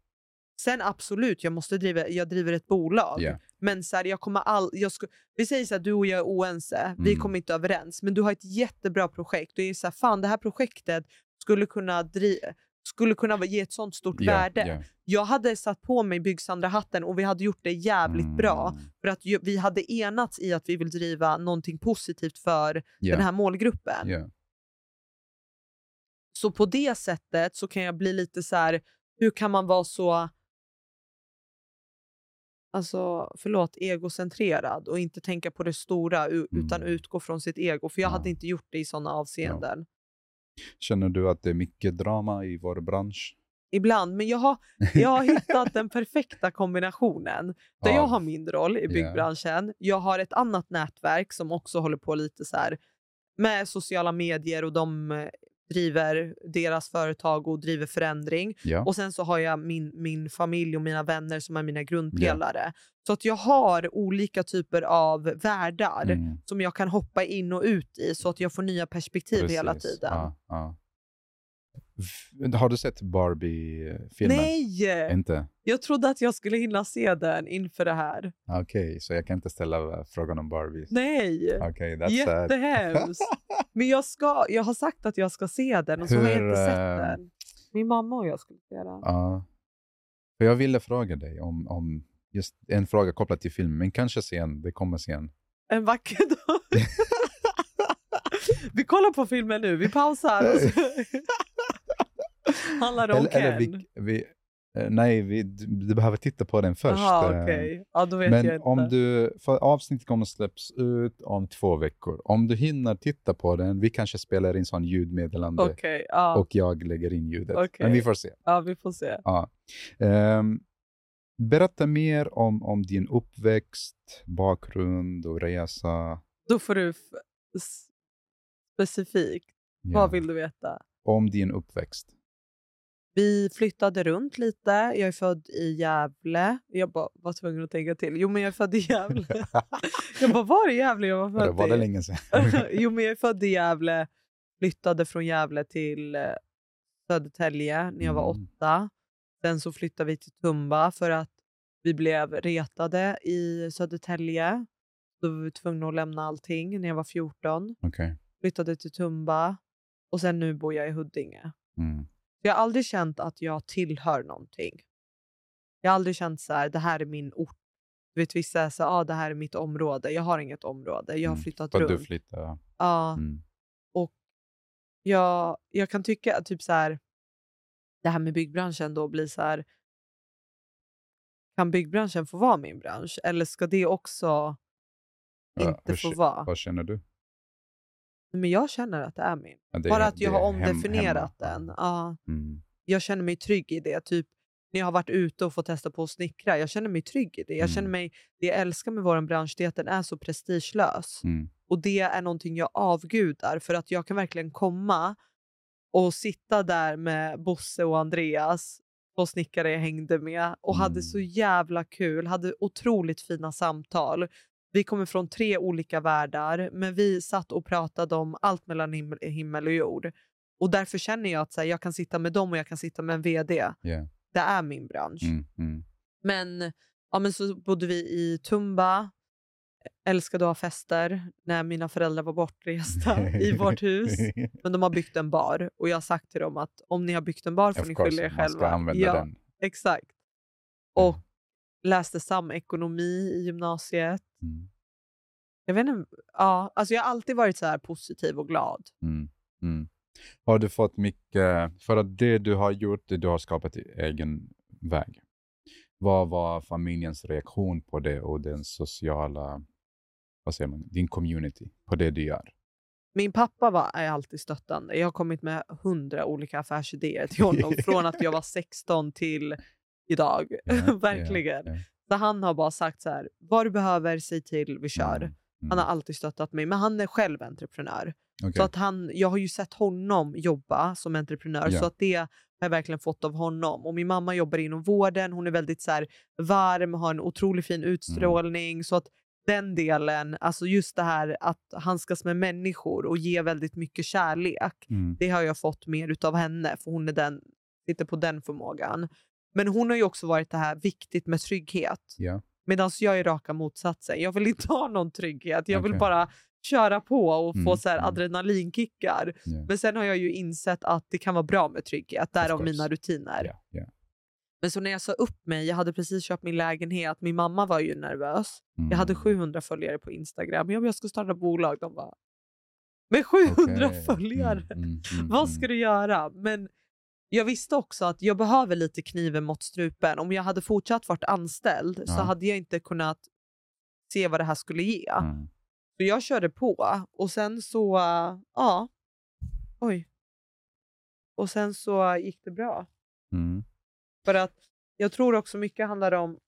sen absolut, jag, måste driva, jag driver ett bolag. Ja. Men så här, jag kommer all, jag sku, vi säger så här, du och jag är oense, vi Mm. kommer inte överens. Men du har ett jättebra projekt. Du är så här, fan det här projektet skulle kunna, dri, skulle kunna ge ett sånt stort Ja, värde. ja. Jag hade satt på mig Byggsandra-hatten och vi hade gjort det jävligt bra. Mm. För att vi hade enats i att vi vill driva någonting positivt för Ja. den här målgruppen. Ja. Så på det sättet så kan jag bli lite så här, hur kan man vara så alltså, förlåt, egocentrerad och inte tänka på det stora utan Mm. utgå från sitt ego. För jag Ja. hade inte gjort det i sådana avseenden. Känner du att det är mycket drama i vår bransch? Ibland, men jag har, jag har hittat den perfekta kombinationen. Där jag Av- har min roll i Ja. byggbranschen. Jag har ett annat nätverk som också håller på lite så här med sociala medier och de driver deras företag och driver förändring. Ja. Och sen så har jag min, min familj och mina vänner som är mina grundpelare. Så att jag har olika typer av världar Mm. som jag kan hoppa in och ut i så att jag får nya perspektiv hela Precis. tiden. Ja, ja. Har du sett Barbie-filmen? Nej! Inte? Jag trodde att jag skulle hinna se den inför det här. Okej, så jag kan inte ställa frågan om Barbie. Nej! Okej, that's. Jättehemskt. Men jag, ska, jag har sagt att jag ska se den och så har jag inte sett eh, den. Min mamma och jag skulle se den. Ja. För jag ville fråga dig om, om just en fråga kopplad till filmen, men kanske sen, det kommer sen. En vacker dag. vi kollar på filmen nu, vi pausar. Handlar det om Eller, eller Ken? vi, vi, Eh, nej, vi, du, behöver titta på den först. Jaha, eh. okej. Ja, då vet Men jag inte. om du, för avsnittet kommer att släppas ut om två veckor. Om du hinner titta på den, vi kanske spelar in sån ljudmeddelande Okej, ja. och jag lägger in ljudet. Okej. Men vi får se. ja, vi får se. Ja. Ehm, berätta mer om, om din uppväxt, bakgrund och resa. Då får du specifikt, Ja. vad vill du veta? Om din uppväxt. Vi flyttade runt lite. Jag är född i Gävle. Jag bara var tvungen att tänka till. Jo, men jag är född i Gävle. jag bara, var det Gävle jag var Det född var det i? länge sedan. jo, men jag är född i Gävle. Flyttade från Gävle till eh, Södertälje när jag var Mm. åtta. Sen så flyttade vi till Tumba för att vi blev retade i Södertälje. Då var vi tvungna att lämna allting när jag var 14. Okej. Flyttade till Tumba och sen nu bor jag i Huddinge. Mm. Jag har aldrig känt att jag tillhör någonting. Jag har aldrig känt så här, det här är min ort. Du vet, vissa är så här, ah, det här är mitt område. Jag har inget område. Jag har Mm. flyttat att runt. du flyttade. Ja, Mm. jag, jag kan tycka att typ så här, det här med byggbranschen då blir så här. Kan byggbranschen få vara min bransch? Eller ska det också Ja, inte hur få vara? Vad känner du? Men jag känner att det är min. Ja, det Bara att jag har hem- omdefinierat hemma. den. Ja. Mm. jag känner mig trygg i det. Typ när jag har varit ute och fått testa på att snickra. Jag känner mig trygg i det. Jag känner Mm. mig, det jag älskar med vår bransch är att den är så prestigelös. Mm. Och det är någonting jag avgudar för att jag kan verkligen komma och sitta där med Bosse och Andreas, två snickare jag hängde med och hade Mm. så jävla kul, hade otroligt fina samtal. Vi kommer från tre olika världar, men vi satt och pratade om allt mellan himmel, himmel och jord. Och därför känner jag att så här, jag kan sitta med dem och jag kan sitta med en VD. Yeah. Det är min bransch. Mm. Mm. Men, ja, men så bodde vi i Tumba, älskade att ha fester när mina föräldrar var bortresta i vårt hus. Men de har byggt en bar och jag har sagt till dem att om ni har byggt en bar får Of ni skylla er man ska själva. använda ja, den. Exakt. Och läste samekonomi i gymnasiet. Mm. Jag vet inte, ja, alltså jag har alltid varit så här positiv och glad. Mm. Mm. Har du fått mycket, för att det du har gjort, det du har skapat egen väg. Vad var familjens reaktion på det och den sociala, vad säger man, din community på det du gör? Min pappa var, är alltid stöttande. Jag har kommit med hundra olika affärsidéer till honom från att jag var 16 till idag. Ja, Verkligen. ja, ja. Så han har bara sagt så här, vad du behöver, säg till, vi kör. Mm, mm. Han har alltid stöttat mig, men han är själv entreprenör. Okej. Så att han, jag har ju sett honom jobba som entreprenör, Ja. så att det har jag verkligen fått av honom. Och min mamma jobbar inom vården, hon är väldigt så här, varm, har en otroligt fin utstrålning. Så att den delen, alltså just det här att handskas med människor och ge väldigt mycket kärlek, Mm. det har jag fått mer utav henne, för hon är den, sitter på den förmågan. Men hon har ju också varit det här viktigt med trygghet. Ja. Medan jag är raka motsatsen. Jag vill inte ha någon trygghet. Jag vill Okej. bara köra på och få Mm, så här mm. adrenalinkickar. Ja. Men sen har jag ju insett att det kan vara bra med trygghet. Därav mina rutiner. Ja, ja. Men så när jag sa upp mig, jag hade precis köpt min lägenhet. Min mamma var ju nervös. Mm. Jag hade 700 följare på Instagram. Jag, jag ska starta bolag. De bara, med 700 Okej. följare? Mm, mm, mm, Vad mm. ska du göra? Men jag visste också att jag behöver lite kniven mot strupen. Om jag hade fortsatt varit anställd så Ja. hade jag inte kunnat se vad det här skulle ge. Mm. Så jag körde på och sen så, äh, ja, oj. Och sen så gick det bra. Mm. För att jag tror också mycket handlar om,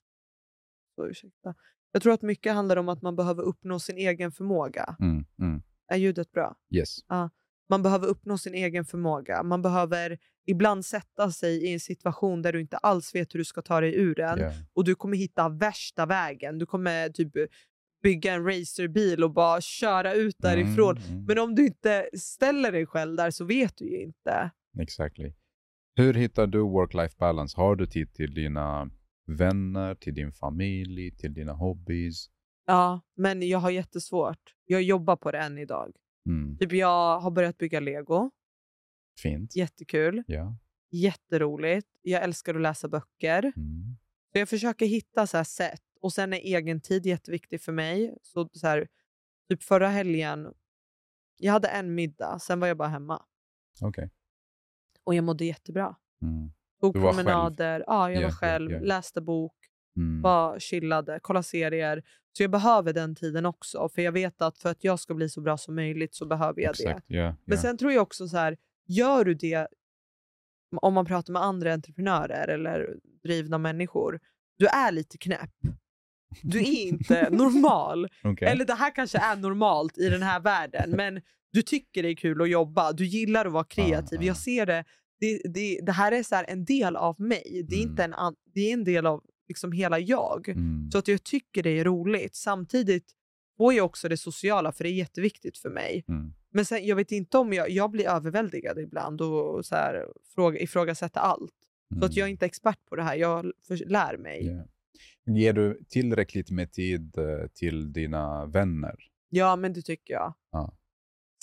så, ursäkta. Jag tror att mycket handlar om att man behöver uppnå sin egen förmåga. Mm. Mm. Är ljudet bra? Yes. Man behöver uppnå sin egen förmåga. Man behöver ibland sätta sig i en situation där du inte alls vet hur du ska ta dig ur den. Ja. Och du kommer hitta värsta vägen. Du kommer typ bygga en racerbil och bara köra ut därifrån. Mm, mm. Men om du inte ställer dig själv där så vet du ju inte. Exactly. Hur hittar du work-life balance? Har du tid till dina vänner, till din familj, till dina hobbies? Ja, men jag har jättesvårt. Jag jobbar på det än idag. Mm. Typ jag har börjat bygga lego. Fint. Jättekul. Ja. Jätteroligt. Jag älskar att läsa böcker. Mm. Så jag försöker hitta så här sätt. Och sen är egen tid jätteviktig för mig. Så, så här, typ förra helgen, jag hade en middag, sen var jag bara hemma. Okej. Och jag mådde jättebra. Mm. Tog Du var själv? promenader, ja, jag Ja, var själv, ja. läste bok, Mm. bara chillade, kollade serier. Så jag behöver den tiden också. För jag vet att för att jag ska bli så bra som möjligt så behöver jag det. Exakt, ja. Men sen tror jag också så här, gör du det om man pratar med andra entreprenörer eller drivna människor, du är lite knäpp. Du är inte normal. Okej. Eller det här kanske är normalt i den här världen, men du tycker det är kul att jobba, du gillar att vara kreativ. ah. Jag ser det, det, det, det här är så en del av mig, det är, Mm. inte en, det är en del av liksom hela jag. Mm. Så att jag tycker det är roligt. Samtidigt får jag också det sociala, för det är jätteviktigt för mig. Mm. Men sen, jag vet inte om jag, jag blir överväldigad ibland och så här, fråga, ifrågasätter allt. Så att jag är Mm. inte expert på det här, jag för, lär mig. Ja. Ger du tillräckligt med tid eh, till dina vänner? Ja, men det tycker jag. Ja.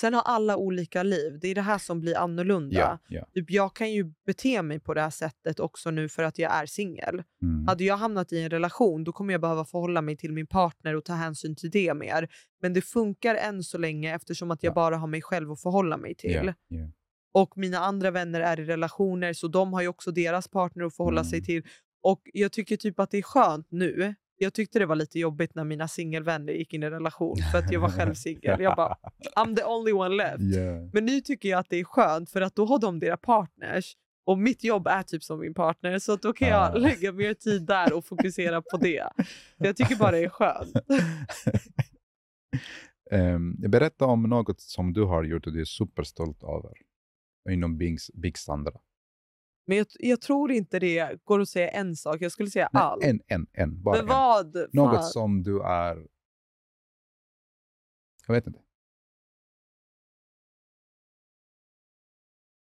Sen har alla olika liv. Det är det här som blir annorlunda. Ja. ja. Typ, jag kan ju bete mig på det här sättet också nu för att jag är singel. Mm. Hade jag hamnat i en relation då kommer jag behöva förhålla mig till min partner och ta hänsyn till det mer. Men det funkar än så länge eftersom att jag Ja. bara har mig själv att förhålla mig till. Och mina andra vänner är i relationer så de har ju också deras partner att förhålla sig Mm. till. Och jag tycker typ att det är skönt nu. Jag tyckte det var lite jobbigt när mina singelvänner gick in i relation för att jag var själv singel. Jag bara, I'm the only one left. Ja. Men nu tycker jag att det är skönt för att då har de deras partners. Och mitt jobb är typ som min partner så då kan jag Ah. lägga mer tid där och fokusera på det. Jag tycker bara det är skönt. Ehm, berätta om något som du har gjort och du är superstolt över. Inom Big Sandra. Men jag, jag tror inte det går att säga en sak. Jag skulle säga Nej, allt. en, en, en. Bara Men en. vad? Fan. Något som du är... Jag vet inte.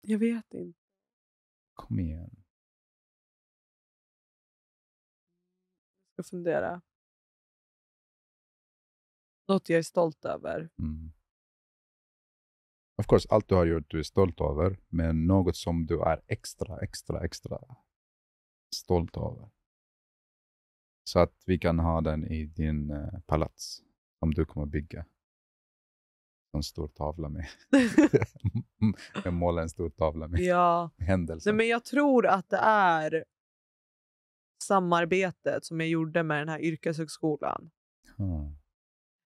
Jag vet inte. Kom igen. Jag ska fundera. Något jag är stolt över. Mm. Of course, allt du har gjort du är stolt över, men något som du är extra, extra, extra stolt över. Så att vi kan ha den i din eh, palats som du kommer bygga. En stor tavla med. med måla en stor tavla med ja. händelser. Nej, men jag tror att det är samarbetet som jag gjorde med den här yrkeshögskolan. Ah.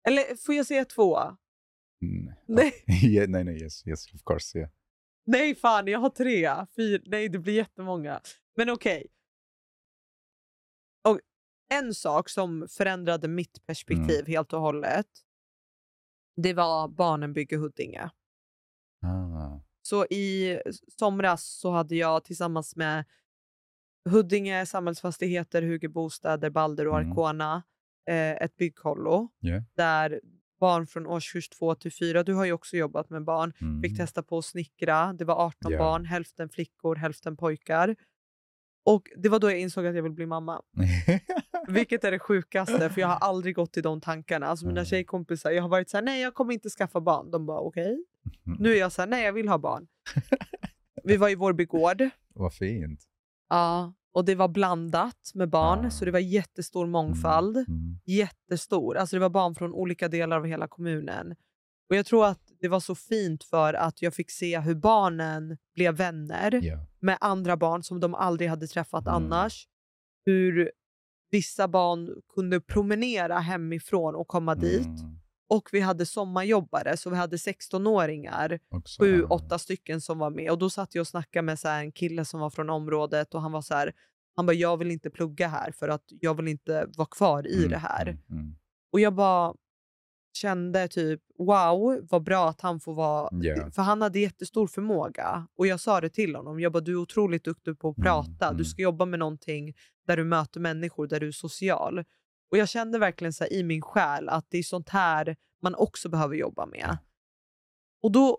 Eller får jag säga två? Mm. Nej. yeah, nej, nej, yes, yes, of course. Yeah. Nej, fan, jag har tre. Fyra. Nej, det blir jättemånga. Men okej. Och En sak som förändrade mitt perspektiv helt och hållet, det var Barnen bygger Huddinge. Ah. Så i somras så hade jag tillsammans med Huddinge Samhällsfastigheter, Hugo Bostäder, Balder och Mm. Arcona eh, ett byggkollo Yeah. där barn från årskurs 2 till 4, du har ju också jobbat med barn, Mm. fick testa på att snickra. Det var 18 Ja. barn, hälften flickor, hälften pojkar. Och det var då jag insåg att jag vill bli mamma. Vilket är det sjukaste, för jag har aldrig gått i de tankarna. Alltså mina Mm. tjejkompisar, jag har varit så här, nej jag kommer inte skaffa barn. De bara okej. Mm. Nu är jag så här, nej jag vill ha barn. Vi var i Vårby gård. Vad fint. Ja, och det var blandat med barn, så det var jättestor mångfald. Mm. Jättestor. Alltså det var barn från olika delar av hela kommunen. Och Jag tror att det var så fint för att jag fick se hur barnen blev vänner Ja. med andra barn som de aldrig hade träffat Mm. annars. Hur vissa barn kunde promenera hemifrån och komma dit. Mm. Och vi hade sommarjobbare, så vi hade 16-åringar Också, sju, åtta stycken som var med. Och Då satt jag och snackade med så en kille som var från området och han var så här, han bara jag vill inte plugga här för att jag vill inte vara kvar i Mm, det här. mm, mm. Och jag bara kände typ wow vad bra att han får vara, Ja. för han hade jättestor förmåga. Och jag sa det till honom, jag bara du är otroligt duktig på att Mm, prata, mm. du ska jobba med någonting där du möter människor, där du är social. Och jag kände verkligen så i min själ att det är sånt här man också behöver jobba med. Ja. Och då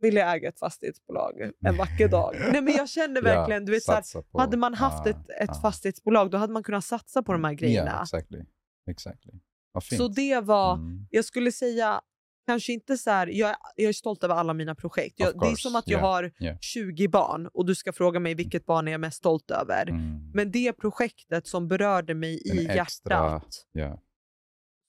ville jag äga ett fastighetsbolag en vacker dag. Nej men jag kände verkligen, du vet så här, på- hade man haft ah, ett, ett ah. fastighetsbolag då hade man kunnat satsa på de här grejerna. Ja, exactly. exactly. Så det var, Mm. jag skulle säga, kanske inte så här, jag, jag är stolt över alla mina projekt. Jag, det är som att jag yeah, har yeah. 20 barn och du ska fråga mig vilket barn är jag mest stolt över. Mm. Men det projektet som berörde mig i En extra- hjärtat, Ja.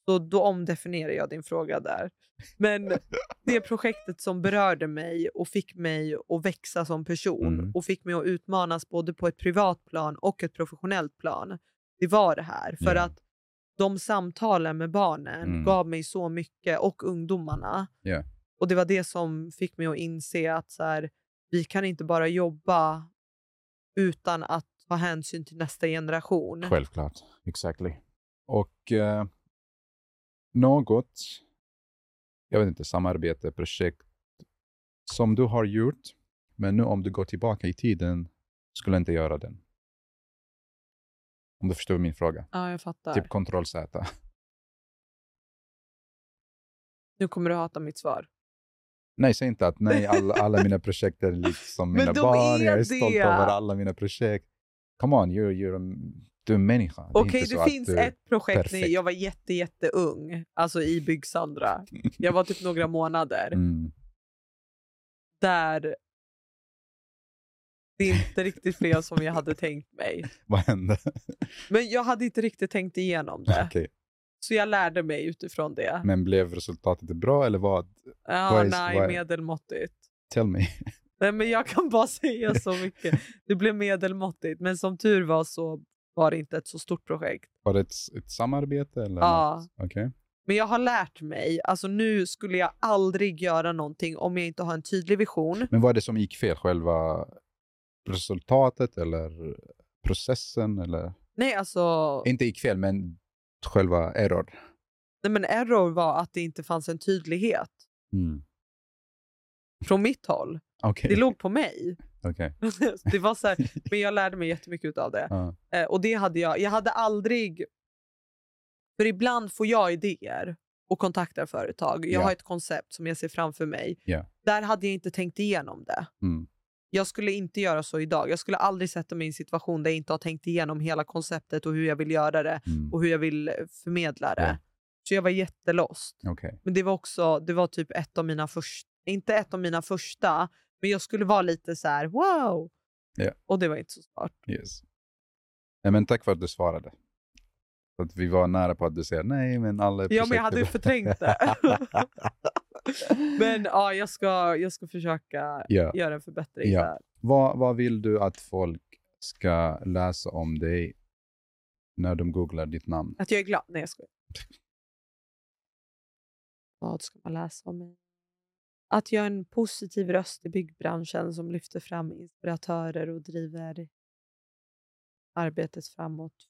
Så då omdefinierar jag din fråga där. Men det projektet som berörde mig och fick mig att växa som person Mm. och fick mig att utmanas både på ett privat plan och ett professionellt plan. Det var det här. För att de samtalen med barnen Mm. gav mig så mycket och ungdomarna. Ja. Och det var det som fick mig att inse att så här, vi kan inte bara jobba utan att ta hänsyn till nästa generation. Självklart, exactly. Och eh, något, jag vet inte, samarbete, projekt som du har gjort, men nu om du går tillbaka i tiden skulle inte göra den. Om du förstår min fråga. Ja, jag fattar. Typ kontroll Z. Nu kommer du hata mitt svar. Nej, säg inte att nej, alla, alla mina projekt är liksom mina barn, är jag är stolt det. över alla mina projekt. Come on, you're, you're a, du är en människa. Okej, så det att finns ett projekt när jag var jätte, jätteung, alltså i Byggsandra. Jag var typ några månader. Mm. Där det inte riktigt blev som jag hade tänkt mig. Vad hände? Men jag hade inte riktigt tänkt igenom det. Okej. Så jag lärde mig utifrån det. Men blev resultatet bra eller vad? Ja, vad är- nej, vad är- medelmåttigt. Tell me. Nej, men jag kan bara säga så mycket. Det blev medelmåttigt. Men som tur var så var det inte ett så stort projekt. Var det ett, ett samarbete? Eller Ja. något? Okej. Men jag har lärt mig, alltså nu skulle jag aldrig göra någonting om jag inte har en tydlig vision. Men vad är det som gick fel? Själva resultatet eller processen? Eller? Nej, alltså, Inte fel, men själva error. nej, men error var att det inte fanns en tydlighet Mm. från mitt håll. Okej. Det låg på mig. Okej. det var så här, men jag lärde mig jättemycket av det. Eh, och det hade jag. Jag hade aldrig... För ibland får jag idéer och kontaktar företag. Jag Ja. har ett koncept som jag ser framför mig. Ja. Där hade jag inte tänkt igenom det. Mm. Jag skulle inte göra så idag. Jag skulle aldrig sätta mig i en situation där jag inte har tänkt igenom hela konceptet och hur jag vill göra det Mm. och hur jag vill eh, förmedla det. Ja. Så jag var jättelost. Okej. Men det var också, det var typ ett av mina första, inte ett av mina första, men jag skulle vara lite så här: wow. Ja. Och det var inte så smart. Yes. Nej, men tack för att du svarade. Så att vi var nära på att du säger nej, men alla Ja, men jag hade är ju bra." förträngt det. men ja, jag ska, jag ska försöka Ja. göra en förbättring Ja. där. Vad, vad vill du att folk ska läsa om dig när de googlar ditt namn? Att jag är glad. Nej, jag skojar. Vad ska man läsa om mig? Att jag är en positiv röst i byggbranschen som lyfter fram inspiratörer och driver arbetet framåt.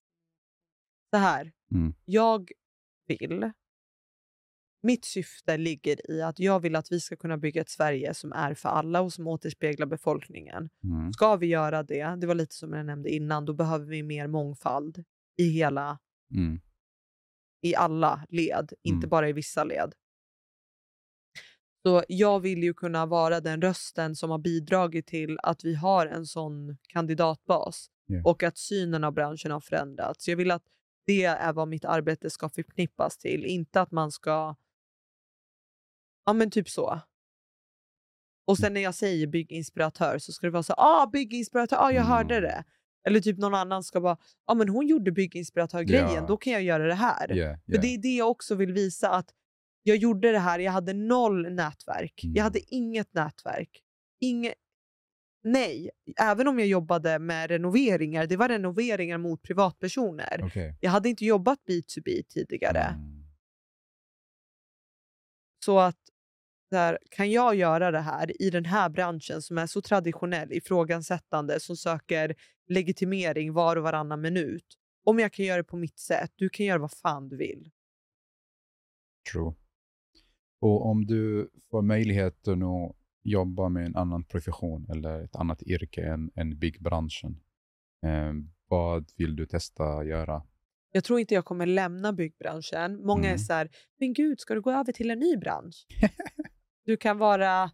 Så här, Mm. jag vill... Mitt syfte ligger i att jag vill att vi ska kunna bygga ett Sverige som är för alla och som återspeglar befolkningen. Mm. Ska vi göra det, det var lite som jag nämnde innan, då behöver vi mer mångfald i hela Mm. i alla led, inte Mm. bara i vissa led. Så jag vill ju kunna vara den rösten som har bidragit till att vi har en sån kandidatbas Ja. och att synen av branschen har förändrats. Jag vill att det är vad mitt arbete ska förknippas till, inte att man ska... Ja, men typ så. Och sen när jag säger bygginspiratör så ska det vara så ah bygginspiratör, ah, jag hörde Mm. det. Eller typ någon annan ska bara, ja ah, men hon gjorde bygginspiratör-grejen, Ja. då kan jag göra det här. Yeah, För yeah. det är det jag också vill visa att jag gjorde det här, jag hade noll nätverk. Mm. Jag hade inget nätverk. Inge... Nej, även om jag jobbade med renoveringar, det var renoveringar mot privatpersoner. Okej. Jag hade inte jobbat B2B tidigare. Mm. Så att där, kan jag göra det här i den här branschen som är så traditionell, ifrågasättande, som söker legitimering var och varannan minut. Om jag kan göra det på mitt sätt, du kan göra vad fan du vill. True. Och om du får möjlighet att jobba med en annan profession eller ett annat yrke än, än byggbranschen, eh, vad vill du testa göra? Jag tror inte jag kommer lämna byggbranschen. Många är Mm. så här, men gud, ska du gå över till en ny bransch? du kan vara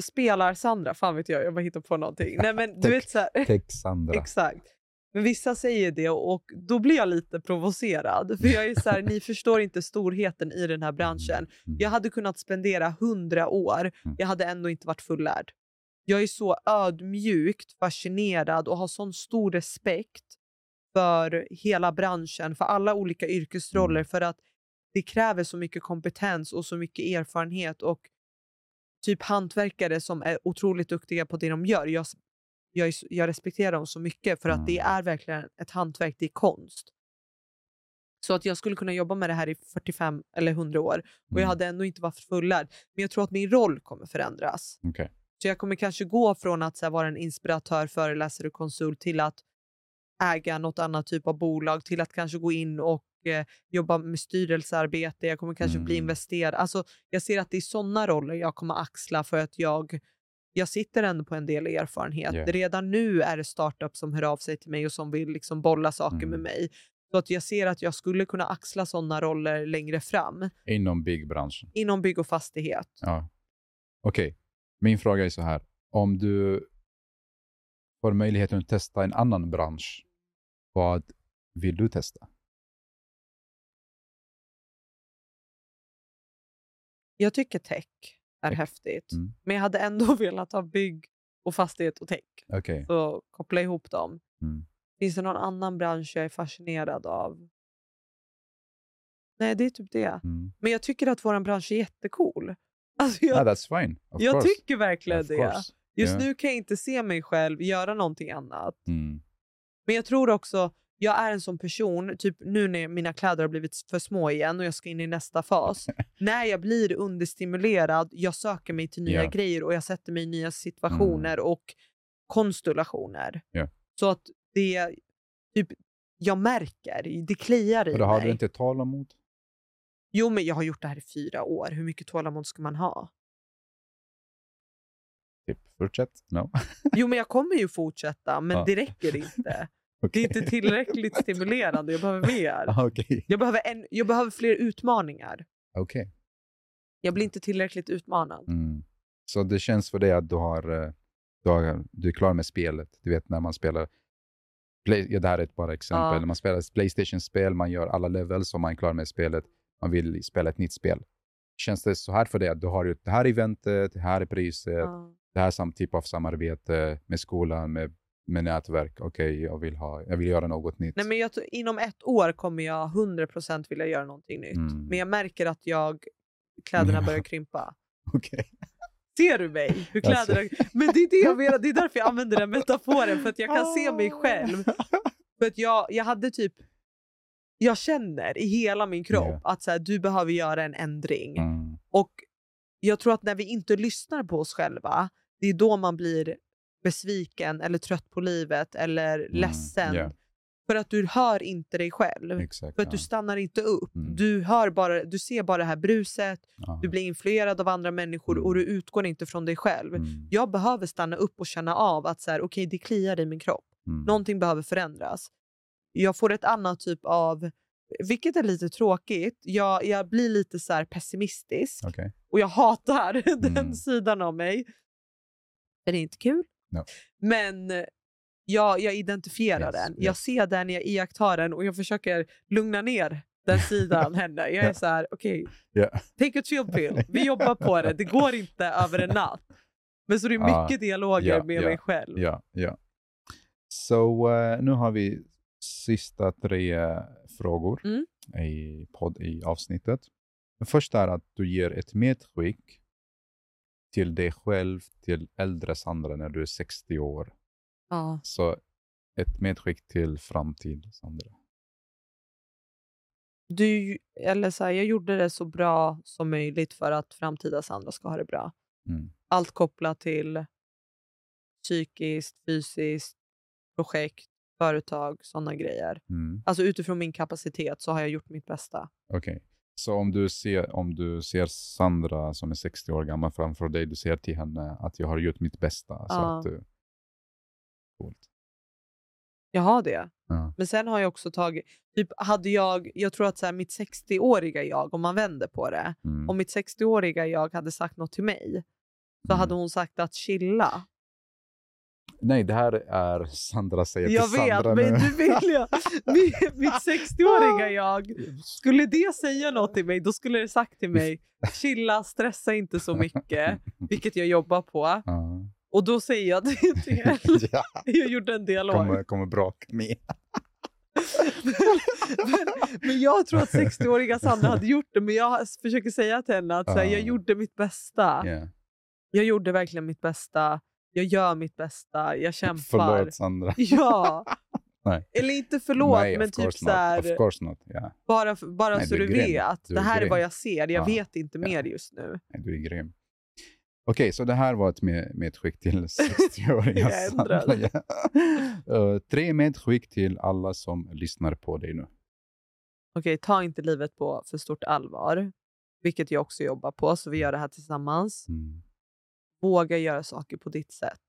spelar-Sandra, fan vet jag, jag bara hittar på någonting. Nej, men du vet så här, Tex-Sandra. exakt. Men vissa säger det och då blir jag lite provocerad. För jag är så här, ni förstår inte storheten i den här branschen. Mm. Jag hade kunnat spendera hundra år, Mm. jag hade ändå inte varit fullärd. Jag är så ödmjukt fascinerad och har sån stor respekt för hela branschen, för alla olika yrkesroller, Mm. för att det kräver så mycket kompetens och så mycket erfarenhet och typ hantverkare som är otroligt duktiga på det de gör. Jag, jag, jag respekterar dem så mycket för att det Mm. är verkligen ett hantverk, det är konst. Så att jag skulle kunna jobba med det här i 45 eller 100 år och jag Mm. hade ändå inte varit fullärd. Men jag tror att min roll kommer förändras. Okej. Så jag kommer kanske gå från att här, vara en inspiratör, föreläsare och konsult till att äga något annat typ av bolag, till att kanske gå in och eh, jobba med styrelsearbete. Jag kommer kanske bli Mm. investerare. Alltså, jag ser att det är sådana roller jag kommer axla för att jag, jag sitter ändå på en del erfarenhet. Ja. Redan nu är det startups som hör av sig till mig och som vill liksom bolla saker med Mm. mig. Så att jag ser att jag skulle kunna axla sådana roller längre fram Inom byggbranschen. inom bygg och fastighet. Ja. Okej, min fråga är så här. Om du får möjligheten att testa en annan bransch, vad vill du testa? Jag tycker tech är Tech. häftigt, Mm. men jag hade ändå velat ha bygg och fastighet och tech. Okej. Så koppla ihop dem. Mm. Finns det någon annan bransch jag är fascinerad av? Nej, det är typ det. Mm. Men jag tycker att vår bransch är jättecool. Alltså jag, Ah, that's fine. Of jag course. tycker verkligen of det. course. Just Ja. nu kan jag inte se mig själv göra någonting annat. Mm. Men jag tror också, jag är en sån person, typ nu när mina kläder har blivit för små igen och jag ska in i nästa fas. när jag blir understimulerad, jag söker mig till nya Ja. grejer och jag sätter mig i nya situationer och konstellationer. Ja. Så att det, typ, jag märker, det kliar i då har mig. du inte tålamod? Jo, men jag har gjort det här i fyra år. Hur mycket tålamod ska man ha? Typ, fortsätt? No? Jo, men jag kommer ju fortsätta, men Ja. det räcker inte. Det Okej. är inte tillräckligt stimulerande. Jag behöver mer. Ah, Okej. Jag behöver, en, jag behöver fler utmaningar. Okej. Jag blir inte tillräckligt utmanad. Mm. Så det känns för dig att du, har, eh, du, har, du är klar med spelet. Du vet när man spelar, play, ja, det här är ett bara exempel, Ja. när man spelar ett Playstation-spel, man gör alla levels och man är klar med spelet, man vill spela ett nytt spel. Känns det så här för dig att du har ju det här eventet, det här är priset, Ja. det här är samma typ av samarbete med skolan, med, med nätverk. Okej, jag, vill ha, jag vill göra något nytt. Nej, men jag, inom ett år kommer jag 100% vilja göra någonting nytt. Mm. Men jag märker att jag, kläderna Ja. börjar krympa. Okej. Ser du mig? Hur kläderna... Men det är det jag menar. Det är därför jag använder den metaforen. För att jag kan se mig själv. För att jag, jag hade typ... Jag känner i hela min kropp Ja. att så här, du behöver göra en ändring. Mm. Och jag tror att när vi inte lyssnar på oss själva, det är då man blir besviken eller trött på livet eller ledsen. Mm, ja. För att du hör inte dig själv. Exakt. För att du ja. stannar inte upp. Mm. Du, hör bara, du ser bara det här bruset, Ja. du blir influerad av andra människor och Mm. du utgår inte från dig själv. Mm. Jag behöver stanna upp och känna av att så här, okay, det kliar i min kropp. Mm. Någonting behöver förändras. Jag får ett annat typ av, vilket är lite tråkigt, jag, jag blir lite så pessimistisk Okej. och jag hatar den Mm. sidan av mig. Den är inte kul. No. Men jag, jag identifierar Yes, den. Jag yes. ser den, jag iakttar den och jag försöker lugna ner den sidan henne. Jag är Ja. så här, okej, Ja. take a chill pill. Vi jobbar på det. Det går inte över en natt. Men så det är Ja, mycket dialoger ja, med mig själv. Ja, ja. Så eh, nu har vi sista tre frågor Mm. i, podd, i avsnittet. Den första är att du ger ett medskick till dig själv, till äldre Sandra när du är 60 år. Ja. Så ett medskick till framtid Sandra. Du, eller så här, jag gjorde det så bra som möjligt för att framtida Sandra ska ha det bra. Mm. Allt kopplat till psykiskt, fysiskt, projekt, företag, sådana grejer. Mm. Alltså utifrån min kapacitet så har jag gjort mitt bästa. Okej. Så om du, ser, om du ser Sandra som är 60 år gammal framför dig, du säger till henne att jag har gjort mitt bästa. Så Ja. att du... Coolt. Jag har det. Ja. Men sen har jag också tagit, typ hade jag, jag tror att så här, mitt 60-åriga jag, om man vänder på det, Mm. om mitt 60-åriga jag hade sagt något till mig, så Mm. hade hon sagt att chilla. Nej, det här är Sandra säger Jag till vet, Sandra men nu. du vill jag. Mitt, mitt 60-åriga jag, skulle det säga något till mig, då skulle det sagt till mig, chilla, stressa inte så mycket, vilket jag jobbar på. Ja. Och då säger jag det till er. ja, Jag gjorde en dialog. kommer, kommer bråka med. men, men jag tror att 60-åriga Sandra hade gjort det, men jag försöker säga till henne att så här, jag Ah. gjorde mitt bästa. Yeah. Jag gjorde verkligen mitt bästa. Jag gör mitt bästa. Jag kämpar. Förlåt Sandra. Ja. Nej. Eller inte förlåt, Nej, men typ så här. Yeah. bara, bara Nej, så du du är vet. Du Det är här är vad grym. jag ser. Jag Ja. vet inte Ja. mer just nu. Nej, Du är grym. Okej, så det här var ett med, medskick till 60-åriga Jag ändrar. Sandra. Ja. Eh, tre medskick till alla som lyssnar på dig nu. Okej, ta inte livet på för stort allvar. Vilket jag också jobbar på, så vi gör det här tillsammans. Mm. Våga göra saker på ditt sätt.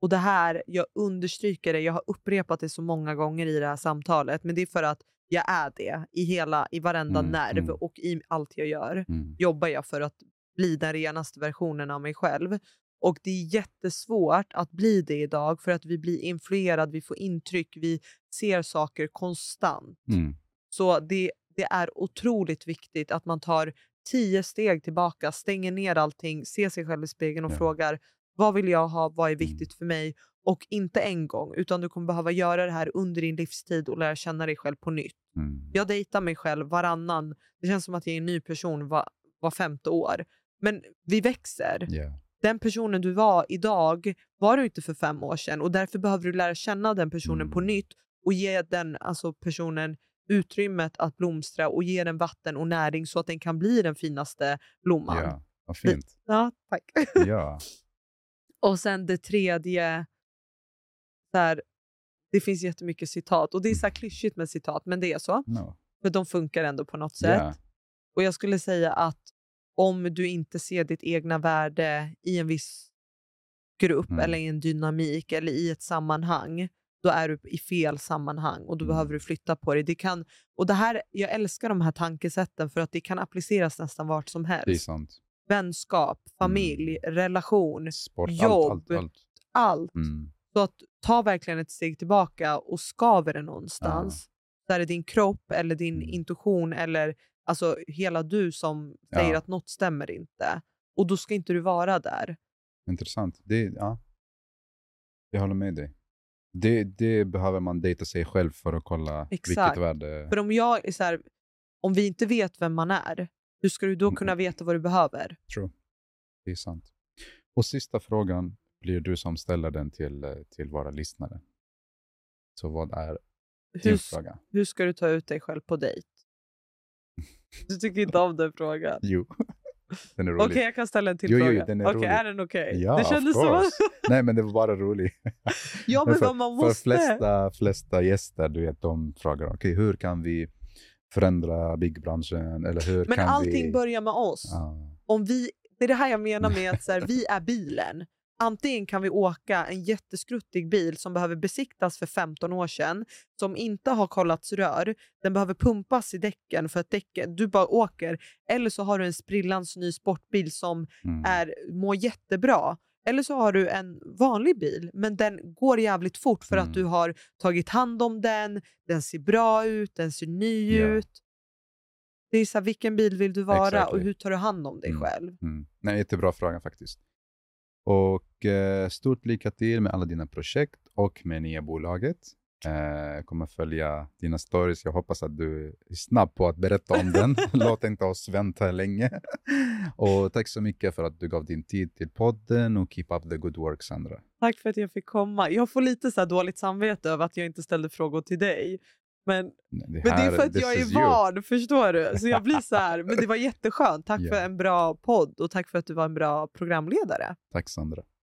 Och det här, jag understryker det, jag har upprepat det så många gånger i det här samtalet, men det är för att jag är det i hela, i varenda Mm, nerv mm. och i allt jag gör. Mm. jobbar jag för att bli den renaste versionen av mig själv. Och det är jättesvårt att bli det idag för att vi blir influerade, vi får intryck, vi ser saker konstant. Mm. Så det, det är otroligt viktigt att man tar tio steg tillbaka, stänger ner allting, ser sig själv i spegeln och Ja. frågar vad vill jag ha, vad är Mm. viktigt för mig? Och inte en gång, utan du kommer behöva göra det här under din livstid och lära känna dig själv på nytt. Mm. Jag dejtar mig själv varannan. Det känns som att jag är en ny person var, var femte år. Men vi växer. Yeah. Den personen du var idag var du inte för fem år sedan och därför behöver du lära känna den personen på Mm. nytt och ge den alltså personen utrymmet att blomstra och ge den vatten och näring så att den kan bli den finaste blomman. Ja, vad fint. Ja, tack. Ja. Och sen det tredje, så här, det finns jättemycket citat och det är så här klyschigt med citat men det är så. No. För de funkar ändå på något sätt. Ja. Och jag skulle säga att om du inte ser ditt egna värde i en viss grupp Mm. eller i en dynamik eller i ett sammanhang, då är du i fel sammanhang och då Mm. behöver du flytta på dig. Det kan, och det här, jag älskar de här tankesätten för att det kan appliceras nästan vart som Det är helst. sant. Vänskap, familj, relation, Sport, Jobb. allt, allt, allt. allt. Mm. Så att ta verkligen ett steg tillbaka och skaver det någonstans. Så är det din kropp eller din Mm. intuition eller alltså hela du som säger Ja. att något stämmer inte. Och då ska inte du vara där. Intressant. Det, ja. Jag håller med dig. Det, det behöver man dejta sig själv för att kolla Exakt. vilket värde... För om jag är så här, om vi inte vet vem man är, hur ska du då Mm. kunna veta vad du behöver? True. Det är sant. Och sista frågan blir du som ställer den till, eh, till våra lyssnare. Så vad är din Hur, fråga? hur ska du ta ut dig själv på dejt? Du tycker inte om den frågan. Jo, den är Okej, rolig. jag kan ställa en till Jo, jo, fråga. den är Okej, rolig. är den okej? Ja, det kändes som att... Nej, men det var bara rolig. Ja, men för, man för måste. flesta, flesta gäster, du vet, de frågar okej, hur kan vi förändra byggbranschen? Eller hur Men kan allting vi... börjar med oss. Ja. om vi, det är det här jag menar med att så här, vi är bilen. Antingen kan vi åka en jätteskruttig bil som behöver besiktas för 15 år sedan, som inte har kollats rör, den behöver pumpas i däcken för att däcken, du bara åker. Eller så har du en sprillans ny sportbil som Mm. är, mår jättebra. Eller så har du en vanlig bil, men den går jävligt fort för Mm. att du har tagit hand om den, den ser bra ut, den ser ny Ja. ut. Det är så här, vilken bil vill du vara och Exactly. hur tar du hand om dig Mm. själv? Mm. Nej, jättebra fråga faktiskt. Och eh, stort lycka till med alla dina projekt och med nya bolaget. Eh, jag kommer följa dina stories. Jag hoppas att du är snabb på att berätta om den. Låt inte oss vänta länge. och tack så mycket för att du gav din tid till podden och keep up the good work, Sandra. Tack för att jag fick komma. Jag får lite så dåligt samvete över att jag inte ställde frågor till dig. Men, Det men det är för att jag är you. van, förstår du? Så jag blir så här, men det var jätteskönt. Tack Ja. för en bra podd och tack för att du var en bra programledare. Tack, Sandra.